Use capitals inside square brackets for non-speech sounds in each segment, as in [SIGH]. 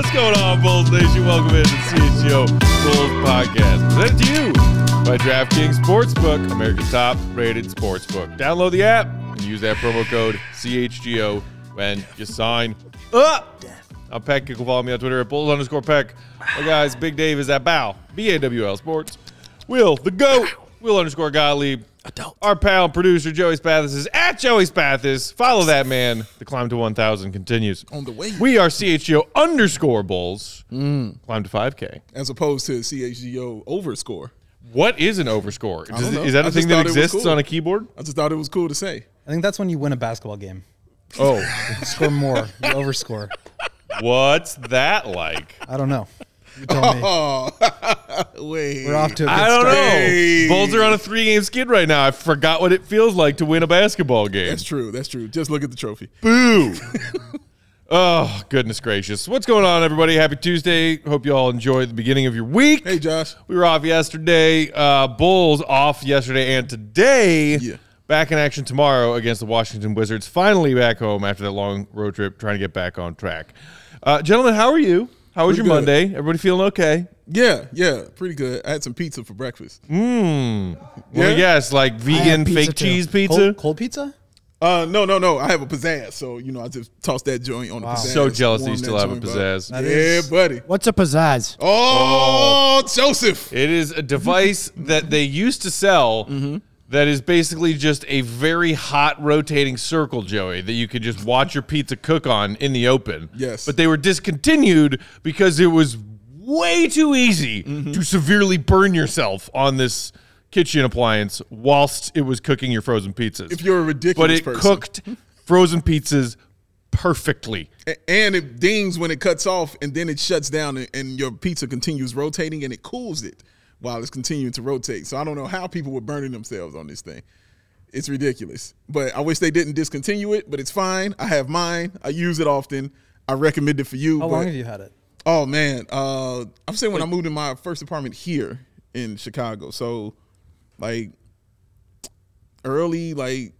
What's going on, Bulls Nation? Welcome into the CHGO Bulls Podcast. Presented to you by DraftKings Sportsbook, America's top rated sportsbook. Download the app and use that promo code CHGO when you sign up. I'm Peck. You can follow me on Twitter at Bulls underscore Peck. My guys, Big Dave is at Bow, B A W L Sports. Will, the GOAT, Will underscore Gottlieb. Adult. Our pal and producer, Joey Spathis, is at Joey Spathis. Follow that man. The climb to 1,000 continues. On the way. We are CHGO underscore Bulls. Mm. Climb to 5K. as opposed to CHGO overscore. What is an overscore? don't know. is that I a thing that thought it was exists cool. on a keyboard? I just thought it was cool to say. I think that's when you win a basketball game. Oh, You [LAUGHS] score more. You overscore. what's that like? I don't know. You. Oh, [LAUGHS] wait. We're off to a good I don't start. know. Bulls are on a three game skid right now. I forgot what it feels like to win a basketball game. That's true. That's true. Just look at the trophy. Boo. [LAUGHS] oh, goodness gracious. What's going on, everybody? Happy Tuesday. Hope you all enjoyed the beginning of your week. Hey, Josh. We were off yesterday. Uh, Bulls off yesterday and today. Yeah. Back in action tomorrow against the Washington Wizards. Finally back home after that long road trip, trying to get back on track. Uh, gentlemen, how are you? How was Pretty your good. Monday? Everybody feeling okay? Yeah, yeah, pretty good. I had some pizza for breakfast. Mmm. Yeah. Well, yes, like vegan fake too. cheese pizza. Cold, cold pizza? Uh, no, no, no. I have a pizzazz, so you know I just tossed that joint on the pizzazz. So jealous that you warmed still have a joint up. pizzazz. That Yeah, is- buddy. What's a pizzazz? Oh, Joseph. It is a device that they used to sell Mm-hmm. That is basically just a very hot rotating circle, Joey, that you could just watch your pizza cook on in the open. Yes. But they were discontinued because it was way too easy Mm-hmm. to severely burn yourself on this kitchen appliance whilst it was cooking your frozen pizzas. If you're a ridiculous but it person. cooked [LAUGHS] frozen pizzas perfectly. And it dings when it cuts off, and then it shuts down, and- and your pizza continues rotating, and it cools it while it's continuing to rotate. So I don't know how people were burning themselves on this thing. It's ridiculous. But I wish they didn't discontinue it, but it's fine. I have mine. I use it often. I recommend it for you. How but- long have you had it? Oh man, uh, I'm saying when I moved in my first apartment here in Chicago, so like early like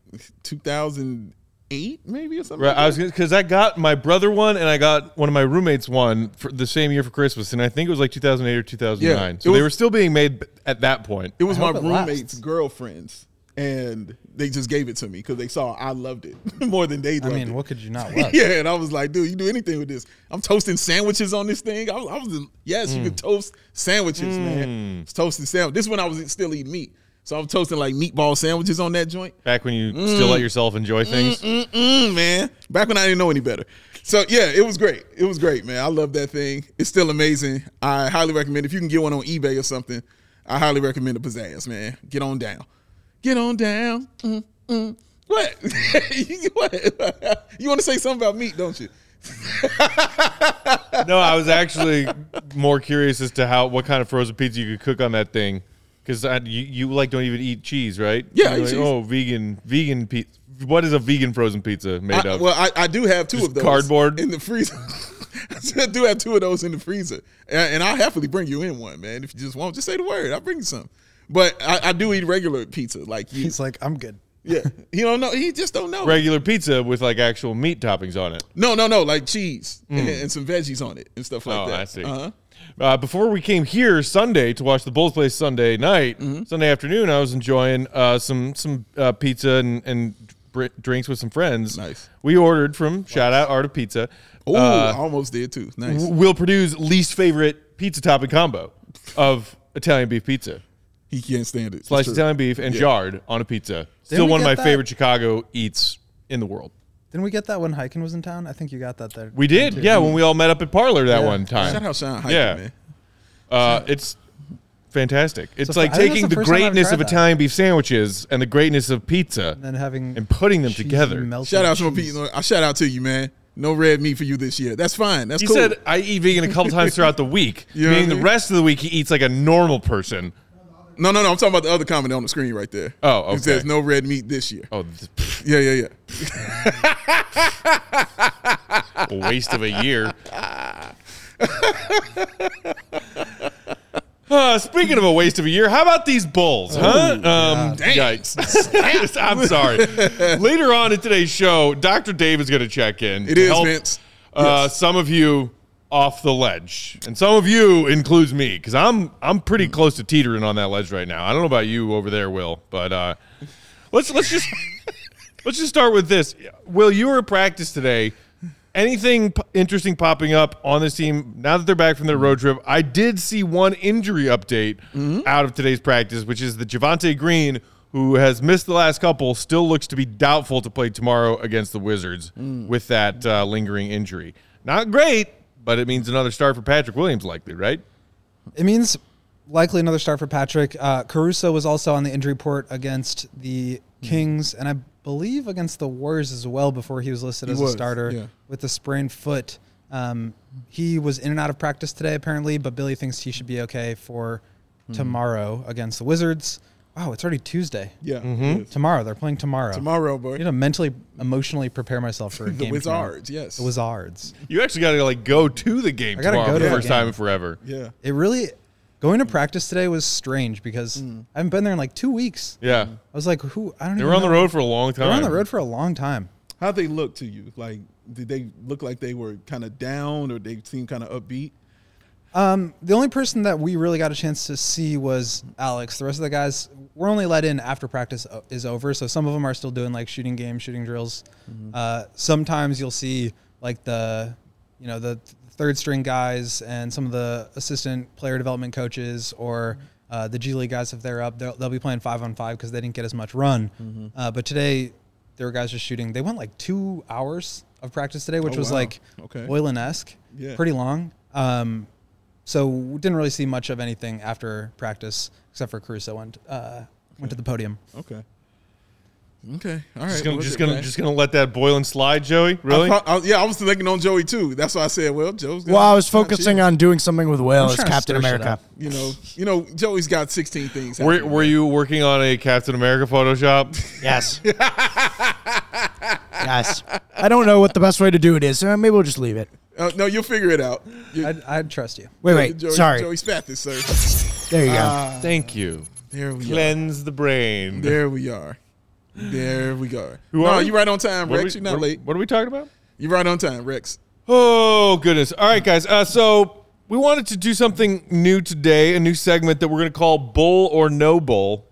2008 maybe or something. Right, like I was that. because I got my brother one and I got one of my roommates one for the same year for Christmas, and I think it was like 2008 or 2009. Yeah, so it they were still being made at that point. It was my hope it lasts. roommate's girlfriend's, and they just gave it to me because they saw I loved it [LAUGHS] more than they did. I loved mean, it. what could you not [LAUGHS] love? yeah, and I was like, dude, you do anything with this. I'm toasting sandwiches on this thing. I was, I was yes, you mm. could toast sandwiches, man. It's toasting sandwich. This is when I was still eating meat. So I'm toasting like meatball sandwiches on that joint. Back when you still let yourself enjoy things. Mm, man. Back when I didn't know any better. So yeah, it was great. It was great, man. I love that thing. It's still amazing. I highly recommend if you can get one on eBay or something. I highly recommend the Pizzazz, man. Get on down. Get on down. Mm, mm. What? You- [LAUGHS] what? you want to say something about meat, don't you? [LAUGHS] no, I was actually more curious as to how what kind of frozen pizza you could cook on that thing. Because you, you like don't even eat cheese, right? Yeah, I eat like. Oh, vegan, vegan pizza. What is a vegan frozen pizza made I, of? well, I, I do have two Just of those cardboard? in the freezer. [LAUGHS] I do have two of those in the freezer, and, and I'll happily bring you in one, man. If you just want, just say the word. I'll bring you some. But I, I do eat regular pizza, like you. He's like, I'm good. Yeah, he don't know. He just don't know. Regular pizza with like actual meat toppings on it. No, no, no, like cheese and, and some veggies on it and stuff like Oh, that. I see. Uh-huh. Uh, before we came here Sunday to watch the Bulls play Sunday night, Mm-hmm. Sunday afternoon, I was enjoying uh, some some uh, pizza and, and br- drinks with some friends. Nice. We ordered from shout out Art of Pizza. Oh, I almost did too. Nice. Will Perdue's least favorite pizza topping combo of Italian beef pizza. He can't stand it. Sliced Italian beef and Yeah. jarred on a pizza. Still one of my that? favorite Chicago eats in the world. Didn't we get that when Highkin was in town? I think you got that there. We did, yeah, when we all met up at Parlor that Yeah. one time. Shout out Sean Hyper, Yeah. man. Uh, it's fantastic. It's So like I think taking the the first time I've greatness tried of that. Italian beef sandwiches and the greatness of pizza And then having and putting them cheesy together. melted Shout out to my cheese. people. I shout out to you, man. No red meat for you this year. That's fine. That's He cool. said I eat vegan a couple times throughout the week, [LAUGHS] You know what meaning I the mean? rest of the week he eats like a normal person. No, no, no. I'm talking about the other comment on the screen right there. Oh, okay. It says no red meat this year. Oh, Yeah, yeah, yeah. a [LAUGHS] waste of a year. [LAUGHS] Uh, speaking of a waste of a year, how about these Bulls, huh? Um, yikes. [LAUGHS] I'm sorry. Later on in today's show, Dr. Dave is going to check in. It is, help, Vince. Uh, Some of you off the ledge, and some of you includes me because I'm I'm pretty close to teetering on that ledge right now. I don't know about you over there, Will, but uh, let's let's just [LAUGHS] let's just start with this. Will, you were at practice today. Anything p- interesting popping up on this team now that they're back from their road trip? I did see one injury update out of today's practice, which is that Javonte Green, who has missed the last couple, still looks to be doubtful to play tomorrow against the Wizards with that uh, lingering injury. Not great, but it means another start for Patrick Williams, likely, right? It means likely another start for Patrick. Uh, Caruso was also on the injury report against the Kings, and I believe against the Warriors as well before he was listed He as was, a starter yeah. with a sprained foot. Um, he was in and out of practice today, apparently, but Billy thinks he should be okay for Hmm. tomorrow against the Wizards. Wow, it's already Tuesday. Yeah. Mm-hmm. Tomorrow, they're playing tomorrow. Tomorrow, boy. I need to mentally, emotionally prepare myself for a [LAUGHS] The game. tomorrow. Wizards, yes. The Wizards. You actually got to like go to the game I gotta tomorrow go for to the the first time in forever. Yeah. It really going to practice today was strange because I haven't been there in like two weeks. Yeah, I was like, who? I don't. Know. They were on the road for a long time. They were on the road for a long time. How'd they look to you? Like, did they look like they were kind of down or they seemed kind of upbeat? Um, the only person that we really got a chance to see was Alex. The rest of the guys were only let in after practice o- is over. So some of them are still doing like shooting games, shooting drills. Uh, sometimes you'll see like the, you know, the third string guys and some of the assistant player development coaches or uh, the G League guys if they're up, they'll, they'll be playing five on five because they didn't get as much run. Uh, but today there were guys just shooting. They went like two hours of practice today, which Oh, was wow. like Okay. Boylen esque, Yeah. pretty long. Um, so we didn't really see much of anything after practice, except for Caruso went uh, went to the podium. Okay. Okay. All right. Just gonna, Well, just look gonna, just gonna let that boil and slide, Joey. Really? I pro- I- yeah, I was thinking on Joey too. That's why I said, well, Joe's. Well, I was focusing on doing something with Will as Captain America. You know, you know, Joey's got 16 things. were, were you working on a Captain America Photoshop? Yes. [LAUGHS] yes. I don't know what the best way to do it is. So maybe we'll just leave it. Uh, no, you'll figure it out. You- I'd, I'd trust you. Wait, wait. Joey, Sorry. Joey Spathis, sir. There you go. Uh, Thank you. There we are. Cleanse the brain. There we are. There we go. Who no, are we? you right on time, What are Rex. we- You're not what- late. What are we talking about? You're right on time, Rex. Oh goodness! All right, guys. Uh, so we wanted to do something new today, a new segment that we're going to call "Bull or No Bull,"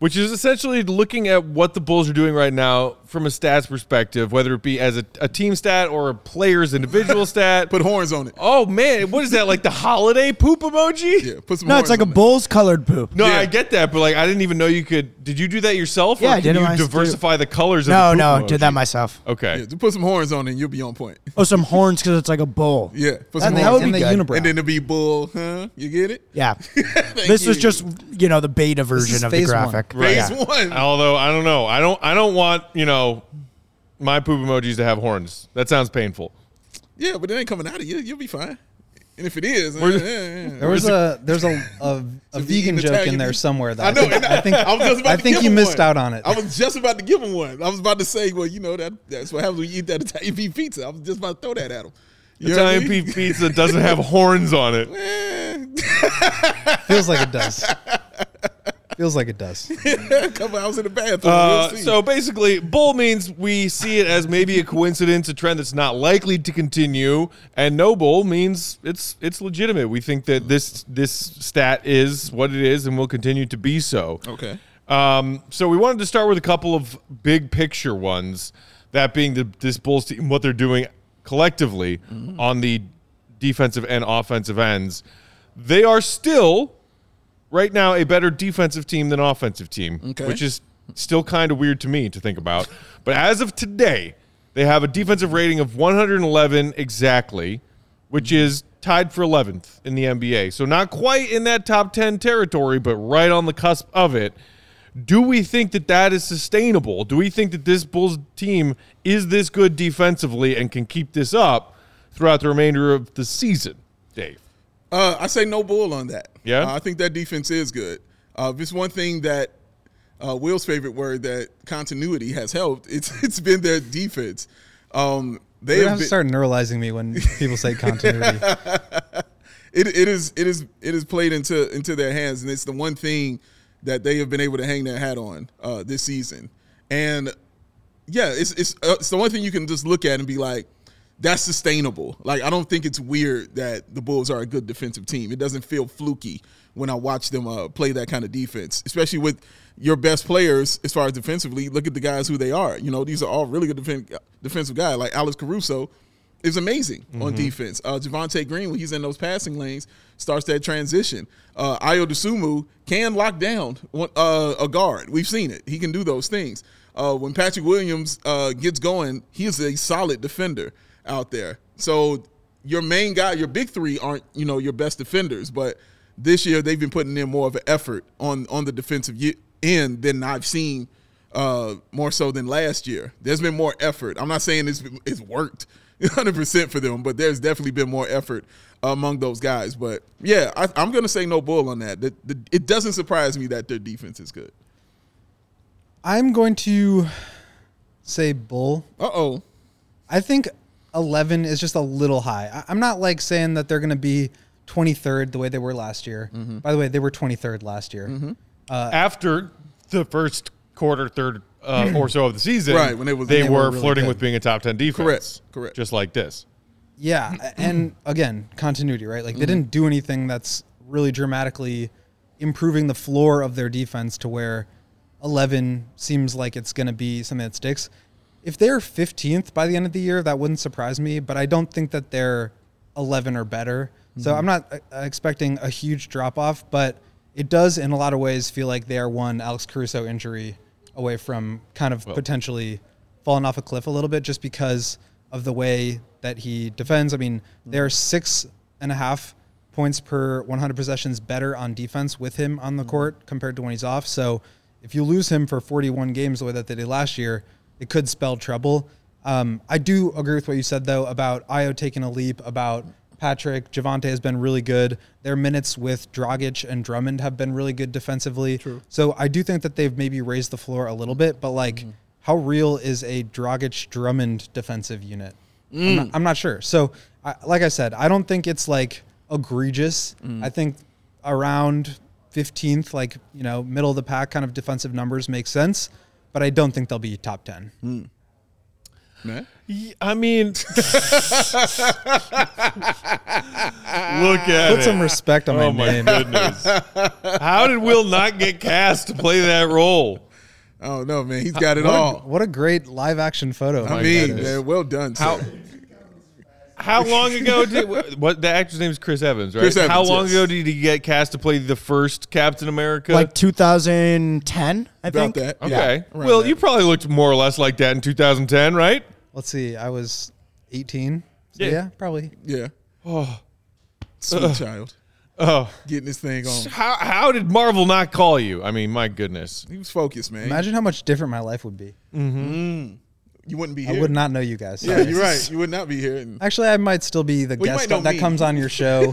which is essentially looking at what the Bulls are doing right now from a stats perspective, whether it be as a, a team stat or a player's individual [LAUGHS] stat. Put horns on it. oh man, what is that? Like the holiday poop emoji? Yeah, put some no, horns it's like a it. bull's colored poop. No, Yeah. I get that, but like I didn't even know you could. Did you do that yourself? Yeah, or I did it you myself. diversify the colors. No, of the no, poop did that myself. Okay. Yeah, put some horns on it and you'll be on point. Oh, some horns because it's like a bull. Yeah, put some And the, that would be and good. unibrow. And then it'll be bull, huh? You get it? Yeah. [LAUGHS] Thank this was just, you know, the beta version of the phase one. graphic. phase Yeah. one. Although I don't know, I don't, I don't want you know my poop emojis to have horns. That sounds painful. Yeah, but it ain't coming out of you. You'll be fine. And if it is, Where's- eh, eh, eh. there was a there's a a, [LAUGHS] a So we vegan eating joke Italian in there beef? somewhere that I know. think, and I think [LAUGHS] I was just about I to think give you him missed one. out on it. I was just about to give him one. I was about to say, well, you know that that's what happens when you eat that Italian beef pizza. I was just about to throw that at him. You know what I Italian mean? beef pizza doesn't have [LAUGHS] horns on it. Eh. Feels like it does. Feels like it does. [LAUGHS] a couple hours in the bathroom. Uh, we'll see. so basically, bull means we see it as maybe a coincidence, a trend that's not likely to continue, and no bull means it's it's legitimate. We think that this this stat is what it is and will continue to be so. okay. Um, so we wanted to start with a couple of big picture ones. That being the this Bulls team, what they're doing collectively on the defensive and offensive ends. They are still right now a better defensive team than offensive team, Okay. which is still kind of weird to me to think about. But as of today, they have a defensive rating of 111 exactly, which is tied for 11th in the NBA. So not quite in that top 10 territory, but right on the cusp of it. Do we think that that is sustainable? Do we think that this Bulls team is this good defensively and can keep this up throughout the remainder of the season, Dave? Uh, I say no bull on that. Yeah? Uh, I think that defense is good. Uh, if it's one thing that uh, Will's favorite word that continuity has helped, it's [LAUGHS] it's been their defense. Um, they have gonna been, start neuralizing me when people say continuity. [LAUGHS] it, it is it is it is played into into their hands, and it's the one thing that they have been able to hang their hat on uh, this season. And yeah, it's it's uh, it's the one thing you can just look at and be like, that's sustainable. Like I don't think it's weird that the Bulls are a good defensive team. It doesn't feel fluky when I watch them uh, play that kind of defense, especially with your best players as far as defensively. Look at the guys who they are. You know, these are all really good defen- defensive guys. Like Alex Caruso is amazing on defense. Uh, Javonte Green, when he's in those passing lanes, starts that transition. Uh, Ayo Dosunmu can lock down uh, a guard. We've seen it. He can do those things. Uh, when Patrick Williams uh, gets going, he is a solid defender out there. So your main guy, your big three aren't you know your best defenders, but this year they've been putting in more of an effort on on the defensive end than I've seen uh, more so than last year. There's been more effort. I'm not saying it's it's worked [LAUGHS] 100 percent for them, but there's definitely been more effort among those guys. But yeah, I, I'm going to say no bull on that. The, the, it doesn't surprise me that their defense is good. I'm going to say bull. Uh oh. I think 11 is just a little high. I- I'm not like saying that they're going to be 23rd the way they were last year. Mm-hmm. By the way, they were 23rd last year. After the first quarter, third uh, or so of the season, Right, when they was- they, they were, were really flirting good. with being a top 10 defense. Correct, correct. Just like this. Yeah, and again, continuity, right? Mm-hmm. Like they didn't do anything that's really dramatically improving the floor of their defense to where 11 seems like it's going to be something that sticks. If they're 15th by the end of the year, that wouldn't surprise me, but I don't think that they're 11 or better. So Mm-hmm. I'm not uh, expecting a huge drop off, but it does in a lot of ways feel like they are one Alex Caruso injury away from kind of potentially falling off a cliff a little bit just because of the way that he defends. I mean, they're six and a half points per 100 possessions better on defense with him on the court compared to when he's off. So if you lose him for 41 games the way that they did last year, it could spell trouble. Um, I do agree with what you said though about Ayo taking a leap, about Patrick Javonte has been really good. Their minutes with Dragic and Drummond have been really good defensively. True. So I do think that they've maybe raised the floor a little bit, but like, mm-hmm. how real is a Dragic Drummond defensive unit? I'm, mm. not, I'm not sure. So, I, like I said, I don't think it's like egregious. Mm. I think around 15th, like you know, middle of the pack kind of defensive numbers make sense, but I don't think they'll be top 10. Hmm. Man. Y- I mean, [LAUGHS] look at Put it. some respect on my oh my name. goodness! How did Will not get cast to play that role? Oh no, man, he's uh, got it What all. a, what a great live action photo. I mean, man, well done. Sir. how [LAUGHS] long ago did what the actor's name is Chris Evans, right? Chris Evans, how long yes. ago did he get cast to play the first Captain America? Like 2010, I About think. that. okay, Yeah, around Will, that. you probably looked more or less like that in 2010, right? Let's see. I was 18. So Yeah. yeah. probably. Yeah. Oh, sweet child, Oh, getting this thing on. how how did Marvel not call you? I mean, my goodness. He was focused, man. Imagine how much different my life would be. Mm-hmm. Mm. You wouldn't be here. I would not know you guys. Yeah, you're right. You would not be here. And Actually, I might still be the Well, guest that me. comes on your [LAUGHS] show,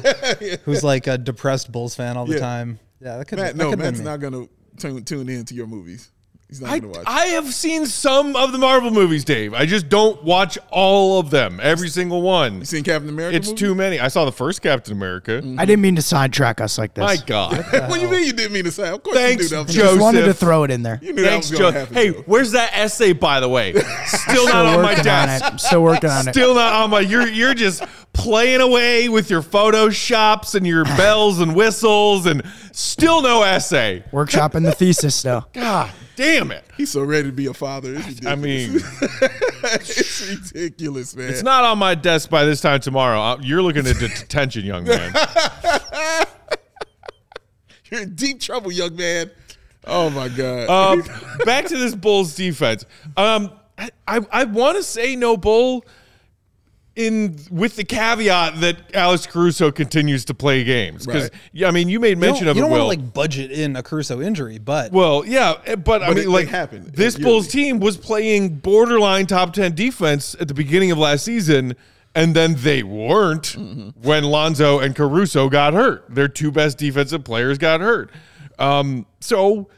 who's like a depressed Bulls fan all the Yeah. time. Yeah, that could. Matt, that no, could Matt's not gonna tune tune in to your movies. He's not I, gonna watch. I have seen some of the Marvel movies, Dave. I just don't watch all of them, every single one. you seen Captain America? It's movie? too many. I saw the first Captain America. Mm-hmm. I didn't mean to sidetrack us like this. My God. what [LAUGHS] do you mean you didn't mean to say? Of course Thanks, you knew that was I just wanted to throw it in there. You knew that Thanks, was going Joe. to happen. Hey, Joe. where's that essay, by the way? [LAUGHS] Still not on my working on it. desk. I'm still working on it. Still not on my. You're you're just playing away with your photoshops and your [LAUGHS] bells and whistles, and still no essay. Workshopping the thesis though. God damn it! He's so ready to be a father. [LAUGHS] I mean, [LAUGHS] it's ridiculous, man. it's not on my desk by this time tomorrow. You're looking at detention, young man. [LAUGHS] You're in deep trouble, young man. Oh my god. Um, back to this Bulls defense. Um, I I, I want to say no bull. In with the caveat that Alex Caruso continues to play games because Right. yeah, I mean you made You mention of you it. You don't want to like budget in a Caruso injury, but Well, yeah, eh, but, I mean, it- like, it happened this yearly. Bulls team was playing borderline top ten defense at the beginning of last season, and then they weren't Mm-hmm. when Lonzo and Caruso got hurt. Their two best defensive players got hurt. Um, so,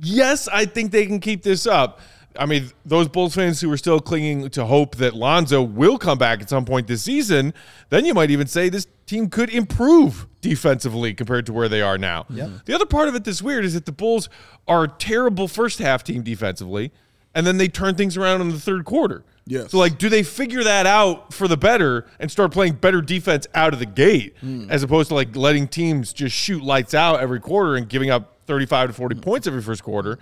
yes, I think they can keep this up. I mean, those Bulls fans who are still clinging to hope that Lonzo will come back at some point this season, then you might even say this team could improve defensively compared to where they are now. The other part of it that's weird is that the Bulls are a terrible first half team defensively, and then they turn things around in the third quarter. Yes. So, like, do they figure that out for the better and start playing better defense out of the gate hmm. as opposed to like letting teams just shoot lights out every quarter and giving up 35 to 40 points every first quarter?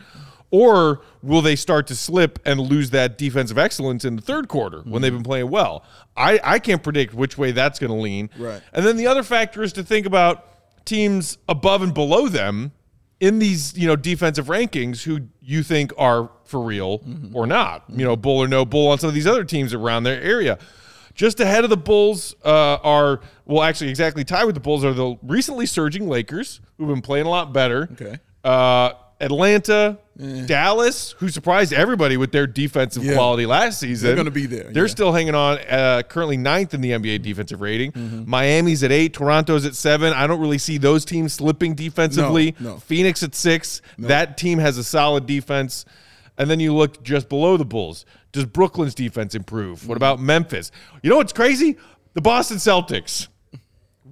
Or will they start to slip and lose that defensive excellence in the third quarter when they've been playing well? I, I can't predict which way that's going to lean. Right. And then the other factor is to think about teams above and below them in these, you know, defensive rankings who you think are for real or not. You know, bull or no bull on some of these other teams around their area. Just ahead of the Bulls uh, are, well, actually, exactly tied with the Bulls are the recently surging Lakers, who've been playing a lot better. Okay. Uh, Atlanta, Dallas, who surprised everybody with their defensive Yeah. quality last season. They're gonna be there, They're yeah. still hanging on, uh, currently ninth in the NBA defensive rating. Miami's at eight, Toronto's at seven. I don't really see those teams slipping defensively. No, no. Phoenix at six. That team has a solid defense. And then you look just below the Bulls. Does Brooklyn's defense improve? What about Memphis? You know what's crazy? The Boston Celtics.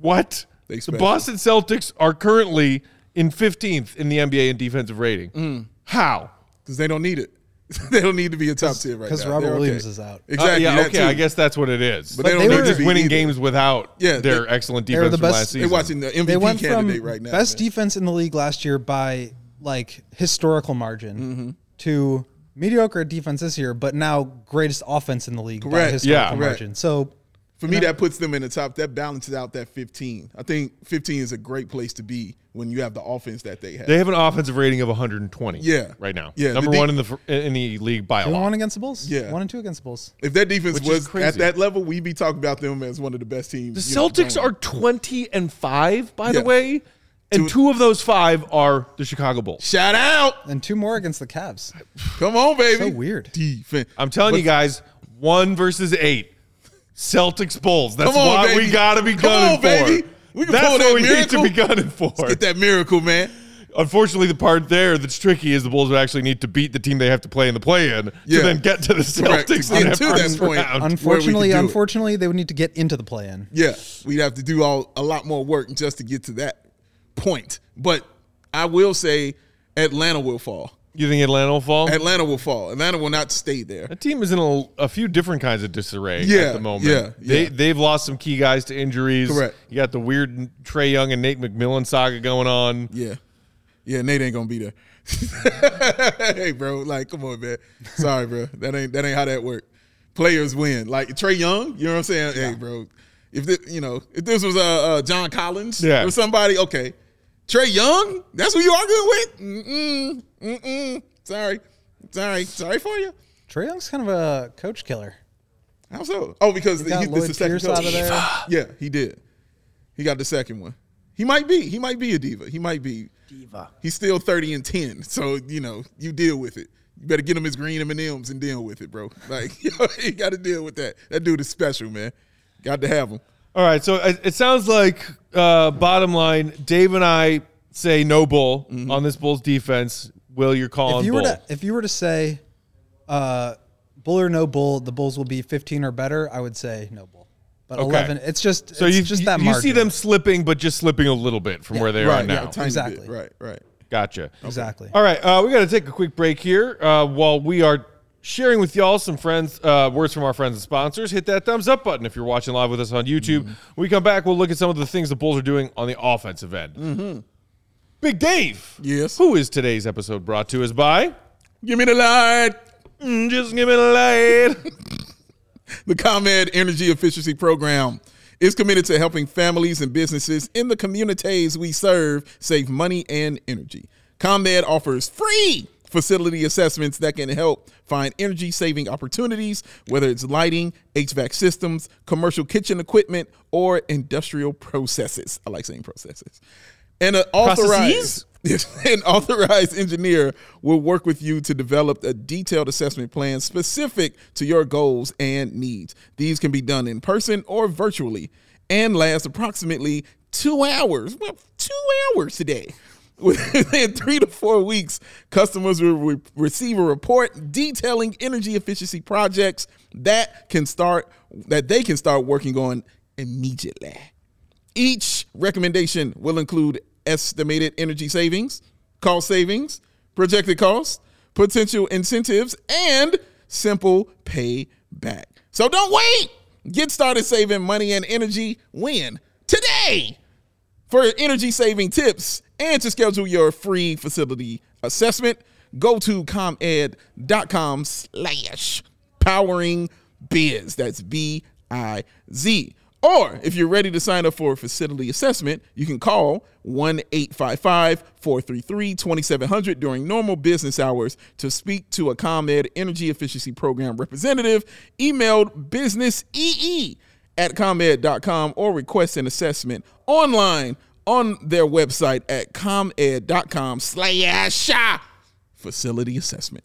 What? The. Boston Celtics are currently in 15th in the NBA in defensive rating. Mm. How? because they don't need it. [LAUGHS] they don't need to be a top tier right now. because Robert They're okay. Williams is out. Exactly. Uh, yeah, okay, too. I guess that's what it is. But they don't they need were to just be winning either. games without Yeah, their they- excellent they were defense the from best- last They're watching the MVP they went candidate from right now. best man. defense in the league last year by like historical margin Mm-hmm. to mediocre defense this year, but now greatest offense in the league by historical Yeah. Correct. margin. So For me, that puts them in the top. That balances out that 15. I think 15 is a great place to be when you have the offense that they have. They have an offensive rating of 120. Yeah. right now. Yeah, number the de- one in the in the league by a two and lot. one against the Bulls. Yeah. one and two against the Bulls. if that defense Which was crazy. at that level, we'd be talking about them as one of the best teams. The you know, Celtics are 20 and five, by the way, and Two- two of those five are the Chicago Bulls. Shout out! And two more against the Cavs. Come on, baby. So weird. Defense. I'm telling you guys, one versus eight. Celtics Bulls. That's on, what baby. we got to be Come gunning on, baby. for. We can That's pull what that we need to be gunning for. Get that miracle, man. Unfortunately, the part there that's tricky is the Bulls would actually need to beat the team they have to play in the play-in Yeah. to then get to the Celtics To in get that to that point. round. Unfortunately, do it. unfortunately, they would need to get into the play-in. Yeah, we'd have to do all a lot more work just to get to that point. But I will say Atlanta will fall. You think Atlanta will fall? Atlanta will fall. Atlanta will not stay there. That team is in a, a few different kinds of disarray Yeah, at the moment. yeah, They yeah. they've lost some key guys to injuries. Correct. You got the weird Trae Young and Nate McMillan saga going on. Yeah. Yeah, Nate ain't gonna be there. [LAUGHS] hey, bro, like, come on, man. Sorry, bro. That ain't that ain't how that work. Players win. Like Trae Young, you know what I'm saying? Hey, bro. If this, you know, if this was uh, uh John Collins Yeah. or somebody, okay. Trae Young, that's who you arguing with? Mm-mm, mm-mm. Sorry. Sorry. Sorry for you. Trae Young's kind of a coach killer. How so? Oh, because got he, this Lloyd the second Pierce coach. out of there. Yeah, he did. He got the second one. He might be. He might be a diva. He might be. Diva. He's still 30 and 10. So, you know, you deal with it. You better get him his green M&Ms and deal with it, bro. Like, [LAUGHS] you, know, you got to deal with that. That dude is special, man. Got to have him. All right, so it, it sounds like uh, bottom line, Dave and I say no bull Mm-hmm. on this Bulls defense. Will you're calling if you bull? were to if you were to say, uh, bull or no bull, the bulls will be 15 or better. I would say no bull, but Okay. 11. It's just so it's you just that you see them slipping, but just slipping a little bit from where they are right, now. yeah, Exactly. bit. Right, right. Gotcha. exactly. All right, uh, we got to take a quick break here uh, while we are sharing with y'all some friends uh, words from our friends and sponsors. Hit that thumbs up button if you're watching live with us on YouTube. When we come back, we'll look at some of the things the Bulls are doing on the offensive end. Mm-hmm. Big Dave, Yes. who is today's episode brought to us by? Give me the light. Mm, just give me the light. [LAUGHS] The ComEd Energy Efficiency Program is committed to helping families and businesses in the communities we serve save money and energy. ComEd offers free facility assessments that can help find energy saving opportunities, whether it's lighting, HVAC systems, commercial kitchen equipment, or industrial processes. I like saying processes. And an authorized [LAUGHS] an authorized engineer will work with you to develop a detailed assessment plan specific to your goals and needs. These can be done in person or virtually and last approximately two hours. Well, two hours today. Within [LAUGHS] three to four weeks, customers will re- receive a report detailing energy efficiency projects that can start that they can start working on immediately. Each recommendation will include estimated energy savings, cost savings, projected costs, potential incentives, and simple payback. So don't wait. Get started saving money and energy when? Today. For energy saving tips and to schedule your free facility assessment, go to comed.com slash powering biz. That's B I Z. Or if you're ready to sign up for a facility assessment, you can call 1 855 433 2700 during normal business hours to speak to a ComEd Energy Efficiency Program representative. Emailed businessee at comed.com or request an assessment online on their website at comed.com slash facility assessment.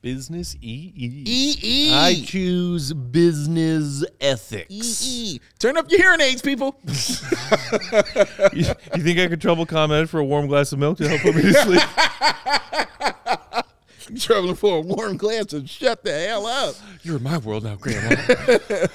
Business E E. E-E. I choose business ethics. Turn up your hearing aids, people. [LAUGHS] you, you think I could trouble comment for a warm glass of milk to help put me to [LAUGHS] sleep? [LAUGHS] You're [LAUGHS] traveling for a warm glance and shut the hell up. You're in my world now, Grandma. [LAUGHS]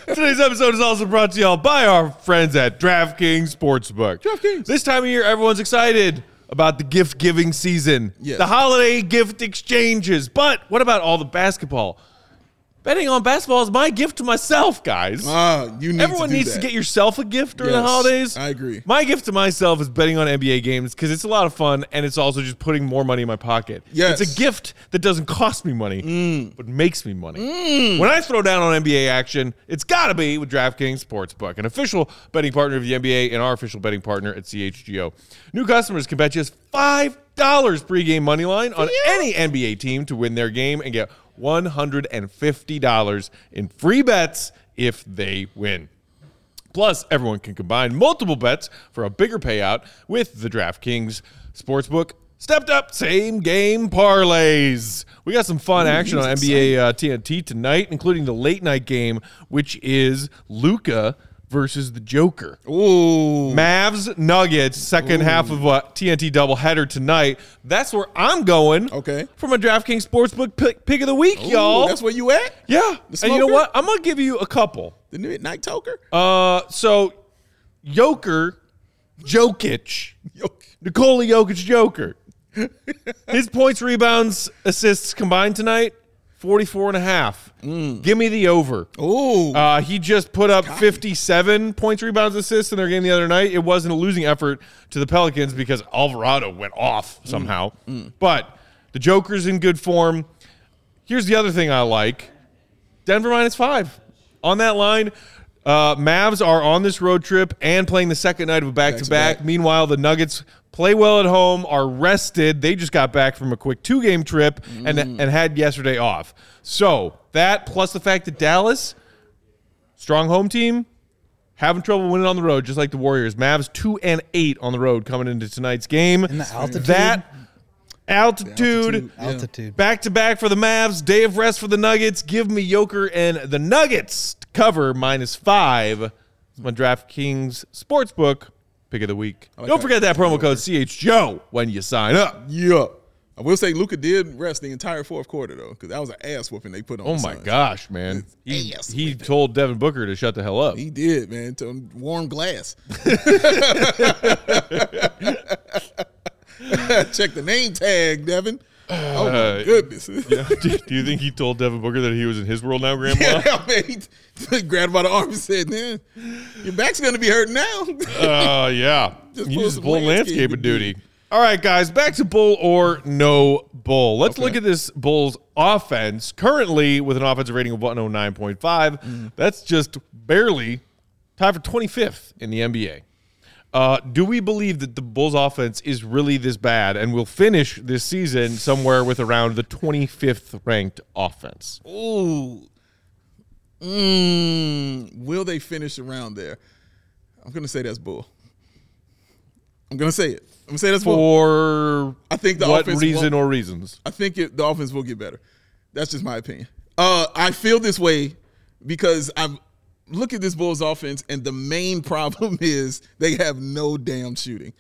Today's episode is also brought to y'all by our friends at DraftKings Sportsbook. DraftKings. This time of year, everyone's excited about the gift giving season, Yes. the holiday gift exchanges. But what about all the basketball? Betting on basketball is my gift to myself, guys. Ah, you need Everyone to do needs that. to get yourself a gift during the holidays. I agree. My gift to myself is betting on NBA games because it's a lot of fun and it's also just putting more money in my pocket. Yes. Mm. It's a gift that doesn't cost me money, but makes me money. When I throw down on NBA action, it's got to be with DraftKings Sportsbook, an official betting partner of the NBA and our official betting partner at CHGO. New customers can bet just $5 pregame money line on any NBA team to win their game and get $150 in free bets if they win. Plus, everyone can combine multiple bets for a bigger payout with the DraftKings Sportsbook stepped up same game parlays. We got some fun action on NBA uh, TNT tonight, including the late night game, which is Luka versus the Joker. Ooh. Mavs Nuggets second half of a TNT doubleheader tonight. That's where I'm going. Okay. For my DraftKings Sportsbook pick, pick of the week, Ooh, y'all. That's where you at? yeah. And you know what? I'm gonna give you a couple. The midnight toker? Uh, so Joker, Jokic, Nikola Jokic, Joker. [LAUGHS] His points, rebounds, assists combined tonight, 44 and a half. Mm. Give me the over. Ooh. Uh, he just put up 57 points, rebounds, assists in their game the other night. It wasn't a losing effort to the Pelicans because Alvarado went off mm. somehow. Mm. But the Joker's in good form. Here's the other thing I like Denver minus five. On that line, uh, Mavs are on this road trip and playing the second night of a back to back. Meanwhile, the Nuggets play well at home, are rested. They just got back from a quick two game trip and, and had yesterday off. So that plus the fact that Dallas, strong home team, having trouble winning on the road, just like the Warriors. Mavs two and eight on the road coming into tonight's game. And the altitude? That altitude, altitude. Altitude. back to back for the Mavs, day of rest for the Nuggets. Give me Joker and the Nuggets cover minus five. It's my DraftKings Sportsbook pick of the week. Don't that. forget that promo code CHGO when you sign up. Yeah. I will say Luka did rest the entire fourth quarter though, because that was an ass whooping they put on. Oh my Suns. gosh, man! He, he told Devin Booker to shut the hell up. He did, man. To warm glass. [LAUGHS] [LAUGHS] Check the name tag, Devin. Oh my Uh, goodness. [LAUGHS] Yeah. [LAUGHS] do, do you think he told Devin Booker that he was in his world now, Grandma? Yeah, man, he him by the arm and said, "Man, your back's gonna be hurting now." [LAUGHS] Uh, yeah. Just you just pulled landscaping landscaping duty. All right, guys, back to bull or no bull. Let's Okay. look at this Bulls offense. Currently, with an offensive rating of 109.5, Mm-hmm. that's just barely tied for 25th in the NBA. Uh, do we believe that the Bulls offense is really this bad and will finish this season somewhere with around the 25th ranked offense? Ooh. Mm, will they finish around there? I'm gonna say that's bull. I'm gonna say it. I'm gonna say that's bull. For I think the what offense reason or reasons? I think it, the offense will get better. That's just my opinion. Uh, I feel this way because I'm look at this Bulls offense, and the main problem [LAUGHS] is they have no damn shooting.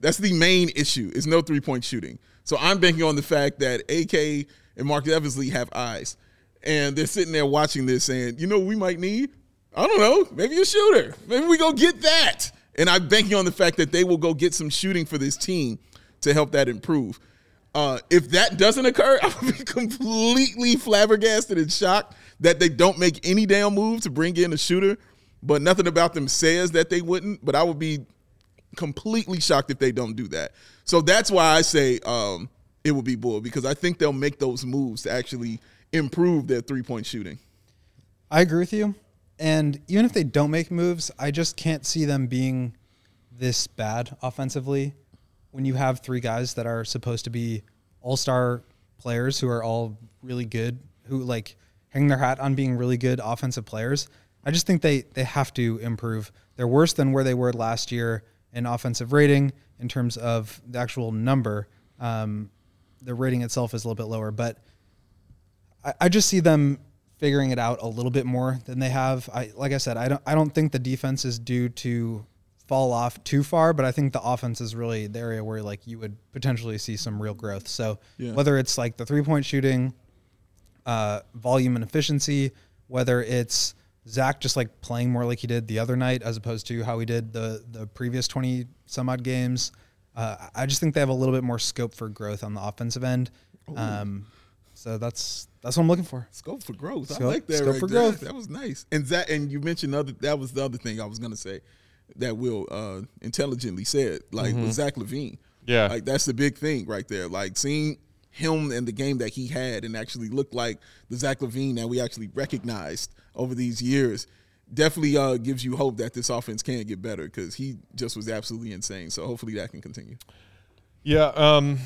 That's the main issue. Is no three point shooting. So I'm banking on the fact that AK and Marc Eversley have eyes, and they're sitting there watching this, saying, you know, we might need. I don't know, maybe a shooter. Maybe we go get that. And I'm banking on the fact that they will go get some shooting for this team to help that improve. Uh, if that doesn't occur, [LAUGHS] I would be completely flabbergasted and shocked that they don't make any damn move to bring in a shooter. But nothing about them says that they wouldn't. But I would be completely shocked if they don't do that. So that's why I say um, it will be Bull because I think they'll make those moves to actually improve their three point shooting. I agree with you. And even if they don't make moves, I just can't see them being this bad offensively when you have three guys that are supposed to be all star players who are all really good, who like hang their hat on being really good offensive players. I just think they they have to improve. They're worse than where they were last year in offensive rating in terms of the actual number. Um, the rating itself is a little bit lower, but I, I just see them figuring it out a little bit more than they have. I like I said, I don't I don't think the defense is due to fall off too far, but I think the offense is really the area where like you would potentially see some real growth. So Yeah. whether it's like the three point shooting, uh, volume and efficiency, whether it's Zach just like playing more like he did the other night as opposed to how he did the the previous twenty some odd games. Uh, I just think they have a little bit more scope for growth on the offensive end. Um, so that's that's what I'm looking for. Scope for growth. I like that scope right for there. growth. That was nice. And that and you mentioned other that was the other thing I was gonna say that Will uh, intelligently said, like with Zach LaVine. Yeah. Like that's the big thing right there. Like seeing him and the game that he had and actually looked like the Zach LaVine that we actually recognized over these years definitely uh, gives you hope that this offense can get better because he just was absolutely insane. So hopefully that can continue. Yeah. Um,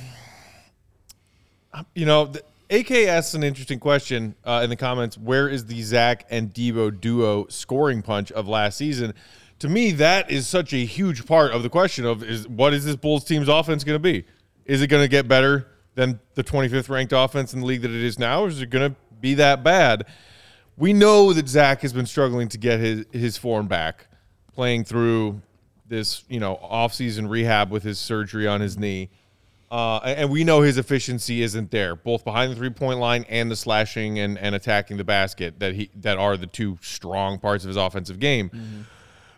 you know, the, AK asks an interesting question uh, in the comments. Where is the Zach and Debo duo scoring punch of last season? To me, that is such a huge part of the question of is what is this Bulls team's offense going to be? Is it going to get better than the 25th ranked offense in the league that it is now, or is it going to be that bad? We know that Zach has been struggling to get his his form back, playing through this you know offseason rehab with his surgery on his knee. Uh, and we know his efficiency isn't there, both behind the three point line and the slashing and, and attacking the basket that he that are the two strong parts of his offensive game.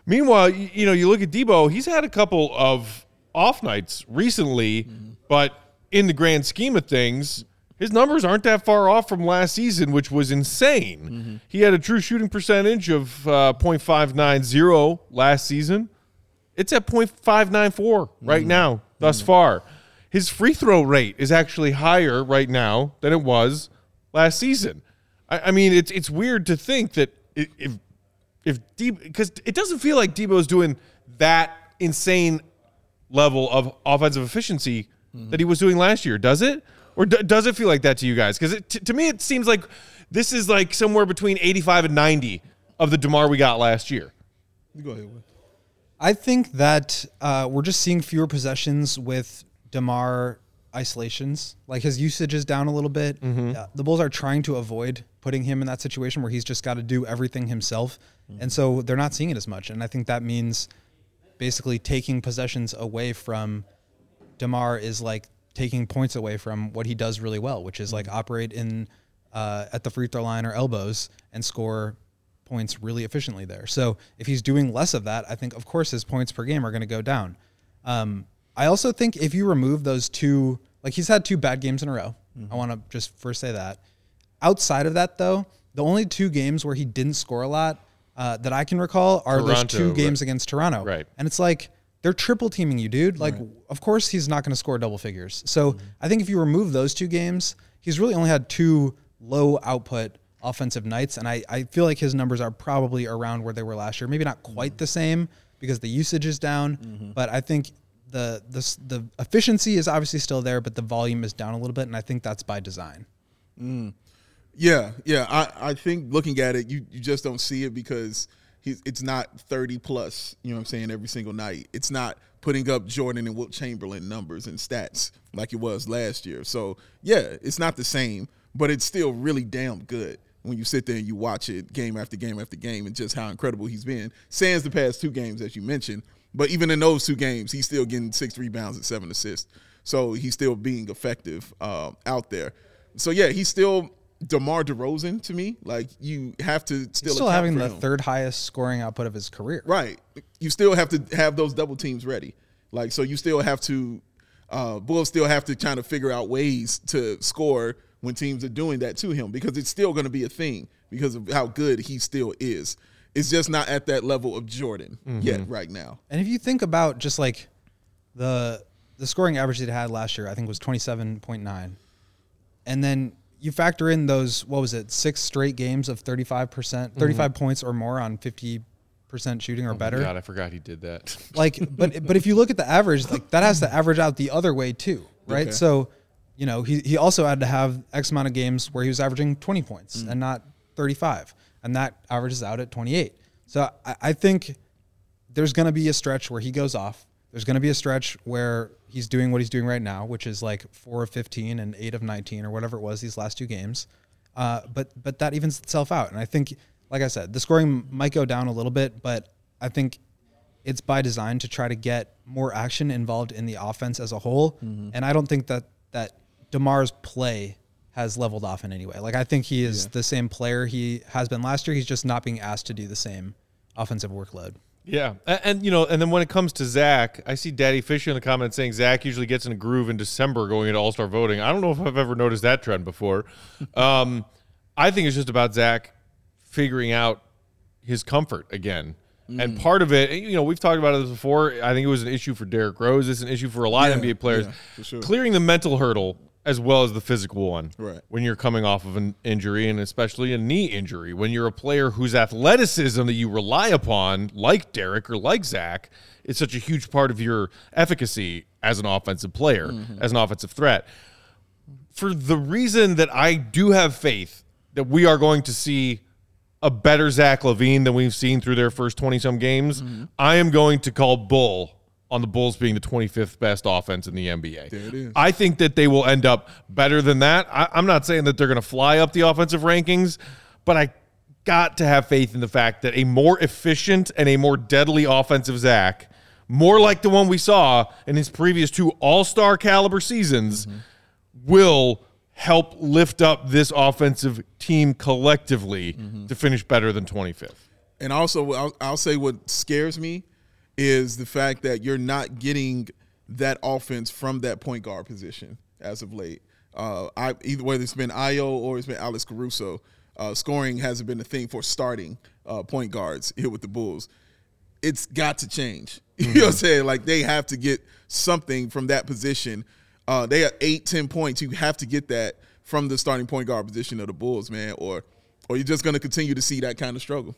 Meanwhile, you, you know, you look at Debo; he's had a couple of off nights recently, but in the grand scheme of things, his numbers aren't that far off from last season, which was insane. He had a true shooting percentage of uh, .590 last season. It's at .594 right now, thus far. His free throw rate is actually higher right now than it was last season. I, I mean, it's it's weird to think that if if Debo, because it doesn't feel like Debo's doing that insane level of offensive efficiency that he was doing last year, does it? Or d- does it feel like that to you guys? Because t- to me, it seems like this is like somewhere between 85 and 90 of the DeMar we got last year. Go ahead. I think that uh, we're just seeing fewer possessions with DeMar isolations. Like his usage is down a little bit. Uh, the Bulls are trying to avoid putting him in that situation where he's just got to do everything himself, and so they're not seeing it as much. And I think that means basically taking possessions away from DeMar is like taking points away from what he does really well, which is like operate in uh, at the free throw line or elbows and score points really efficiently there. So if he's doing less of that, I think of course his points per game are going to go down. Um, I also think if you remove those two, like he's had two bad games in a row. I want to just first say that. Outside of that, though, the only two games where he didn't score a lot uh, that I can recall are those Toronto, two right. games against Toronto. Right. And it's like they're triple teaming you, dude. Like, of course he's not going to score double figures. So mm-hmm. I think if you remove those two games, he's really only had two low output offensive nights. And I, I feel like his numbers are probably around where they were last year. Maybe not mm-hmm. quite the same because the usage is down, mm-hmm. but I think the, the the efficiency is obviously still there, but the volume is down a little bit, and I think that's by design. Mm. Yeah, yeah. I, I think looking at it, you, you just don't see it because he's it's not 30 plus, you know what I'm saying, every single night. It's not putting up Jordan and Wilt Chamberlain numbers and stats like it was last year. So yeah, it's not the same, but it's still really damn good when you sit there and you watch it game after game after game and just how incredible he's been. Sans the past two games, as you mentioned. But even in those two games, he's still getting six rebounds and seven assists. So he's still being effective uh, out there. So yeah, he's still DeMar DeRozan to me. Like you have to still Still having the him. third highest scoring output of his career. Right. You still have to have those double teams ready. Like so you still have to uh Bulls still have to kind of figure out ways to score when teams are doing that to him because it's still going to be a thing because of how good he still is. It's just not at that level of Jordan yet right now. And if you think about just like the the scoring average that he had last year, I think was twenty seven point nine, and then you factor in those what was it six straight games of thirty five percent, mm-hmm. thirty five points or more on fifty percent shooting or oh better. God, I forgot he did that. [LAUGHS] Like, but but if you look at the average, like that has to average out the other way too, right? Okay. So, you know, he he also had to have X amount of games where he was averaging twenty points mm. and not thirty five, and that averages out at twenty eight. So I, I think there's going to be a stretch where he goes off. There's going to be a stretch where he's doing what he's doing right now, which is like four of 15 and eight of 19 or whatever it was these last two games. Uh, but but that evens itself out, and I think, like I said, the scoring might go down a little bit, but I think it's by design to try to get more action involved in the offense as a whole. And I don't think that that DeMar's play has leveled off in any way. Like I think he is the same player he has been last year. He's just not being asked to do the same offensive workload. Yeah, and, and you know, and then when it comes to Zach, I see Daddy Fisher in the comments saying Zach usually gets in a groove in December going into All Star voting. I don't know if I've ever noticed that trend before. [LAUGHS] Um, I think it's just about Zach figuring out his comfort again. And part of it, you know, we've talked about this before. I think it was an issue for Derrick Rose. It's an issue for a lot of NBA players. yeah, sure. Clearing the mental hurdle as well as the physical one. Right. When you're coming off of an injury and especially a knee injury, when you're a player whose athleticism that you rely upon, like Derrick or like Zach, is such a huge part of your efficacy as an offensive player, Mm-hmm. as an offensive threat. For the reason that I do have faith that we are going to see a better Zach LaVine than we've seen through their first 20 some games, Mm-hmm. I am going to call Bull on the Bulls being the 25th best offense in the NBA. There it is. I think that they will end up better than that. I, I'm not saying that they're going to fly up the offensive rankings, but I got to have faith in the fact that a more efficient and a more deadly offensive Zach, more like the one we saw in his previous two All Star caliber seasons, mm-hmm. will help lift up this offensive team collectively mm-hmm. to finish better than 25th. And also, I'll, I'll say what scares me is the fact that you're not getting that offense from that point guard position as of late. Uh, I either whether it's been Ayo or it's been Alex Caruso, uh, scoring hasn't been a thing for starting uh, point guards here with the Bulls. It's got to change. [LAUGHS] You know what I'm saying? Like they have to get something from that position. Uh, they are eight, ten points. You have to get that from the starting point guard position of the Bulls, man, or or you're just going to continue to see that kind of struggle.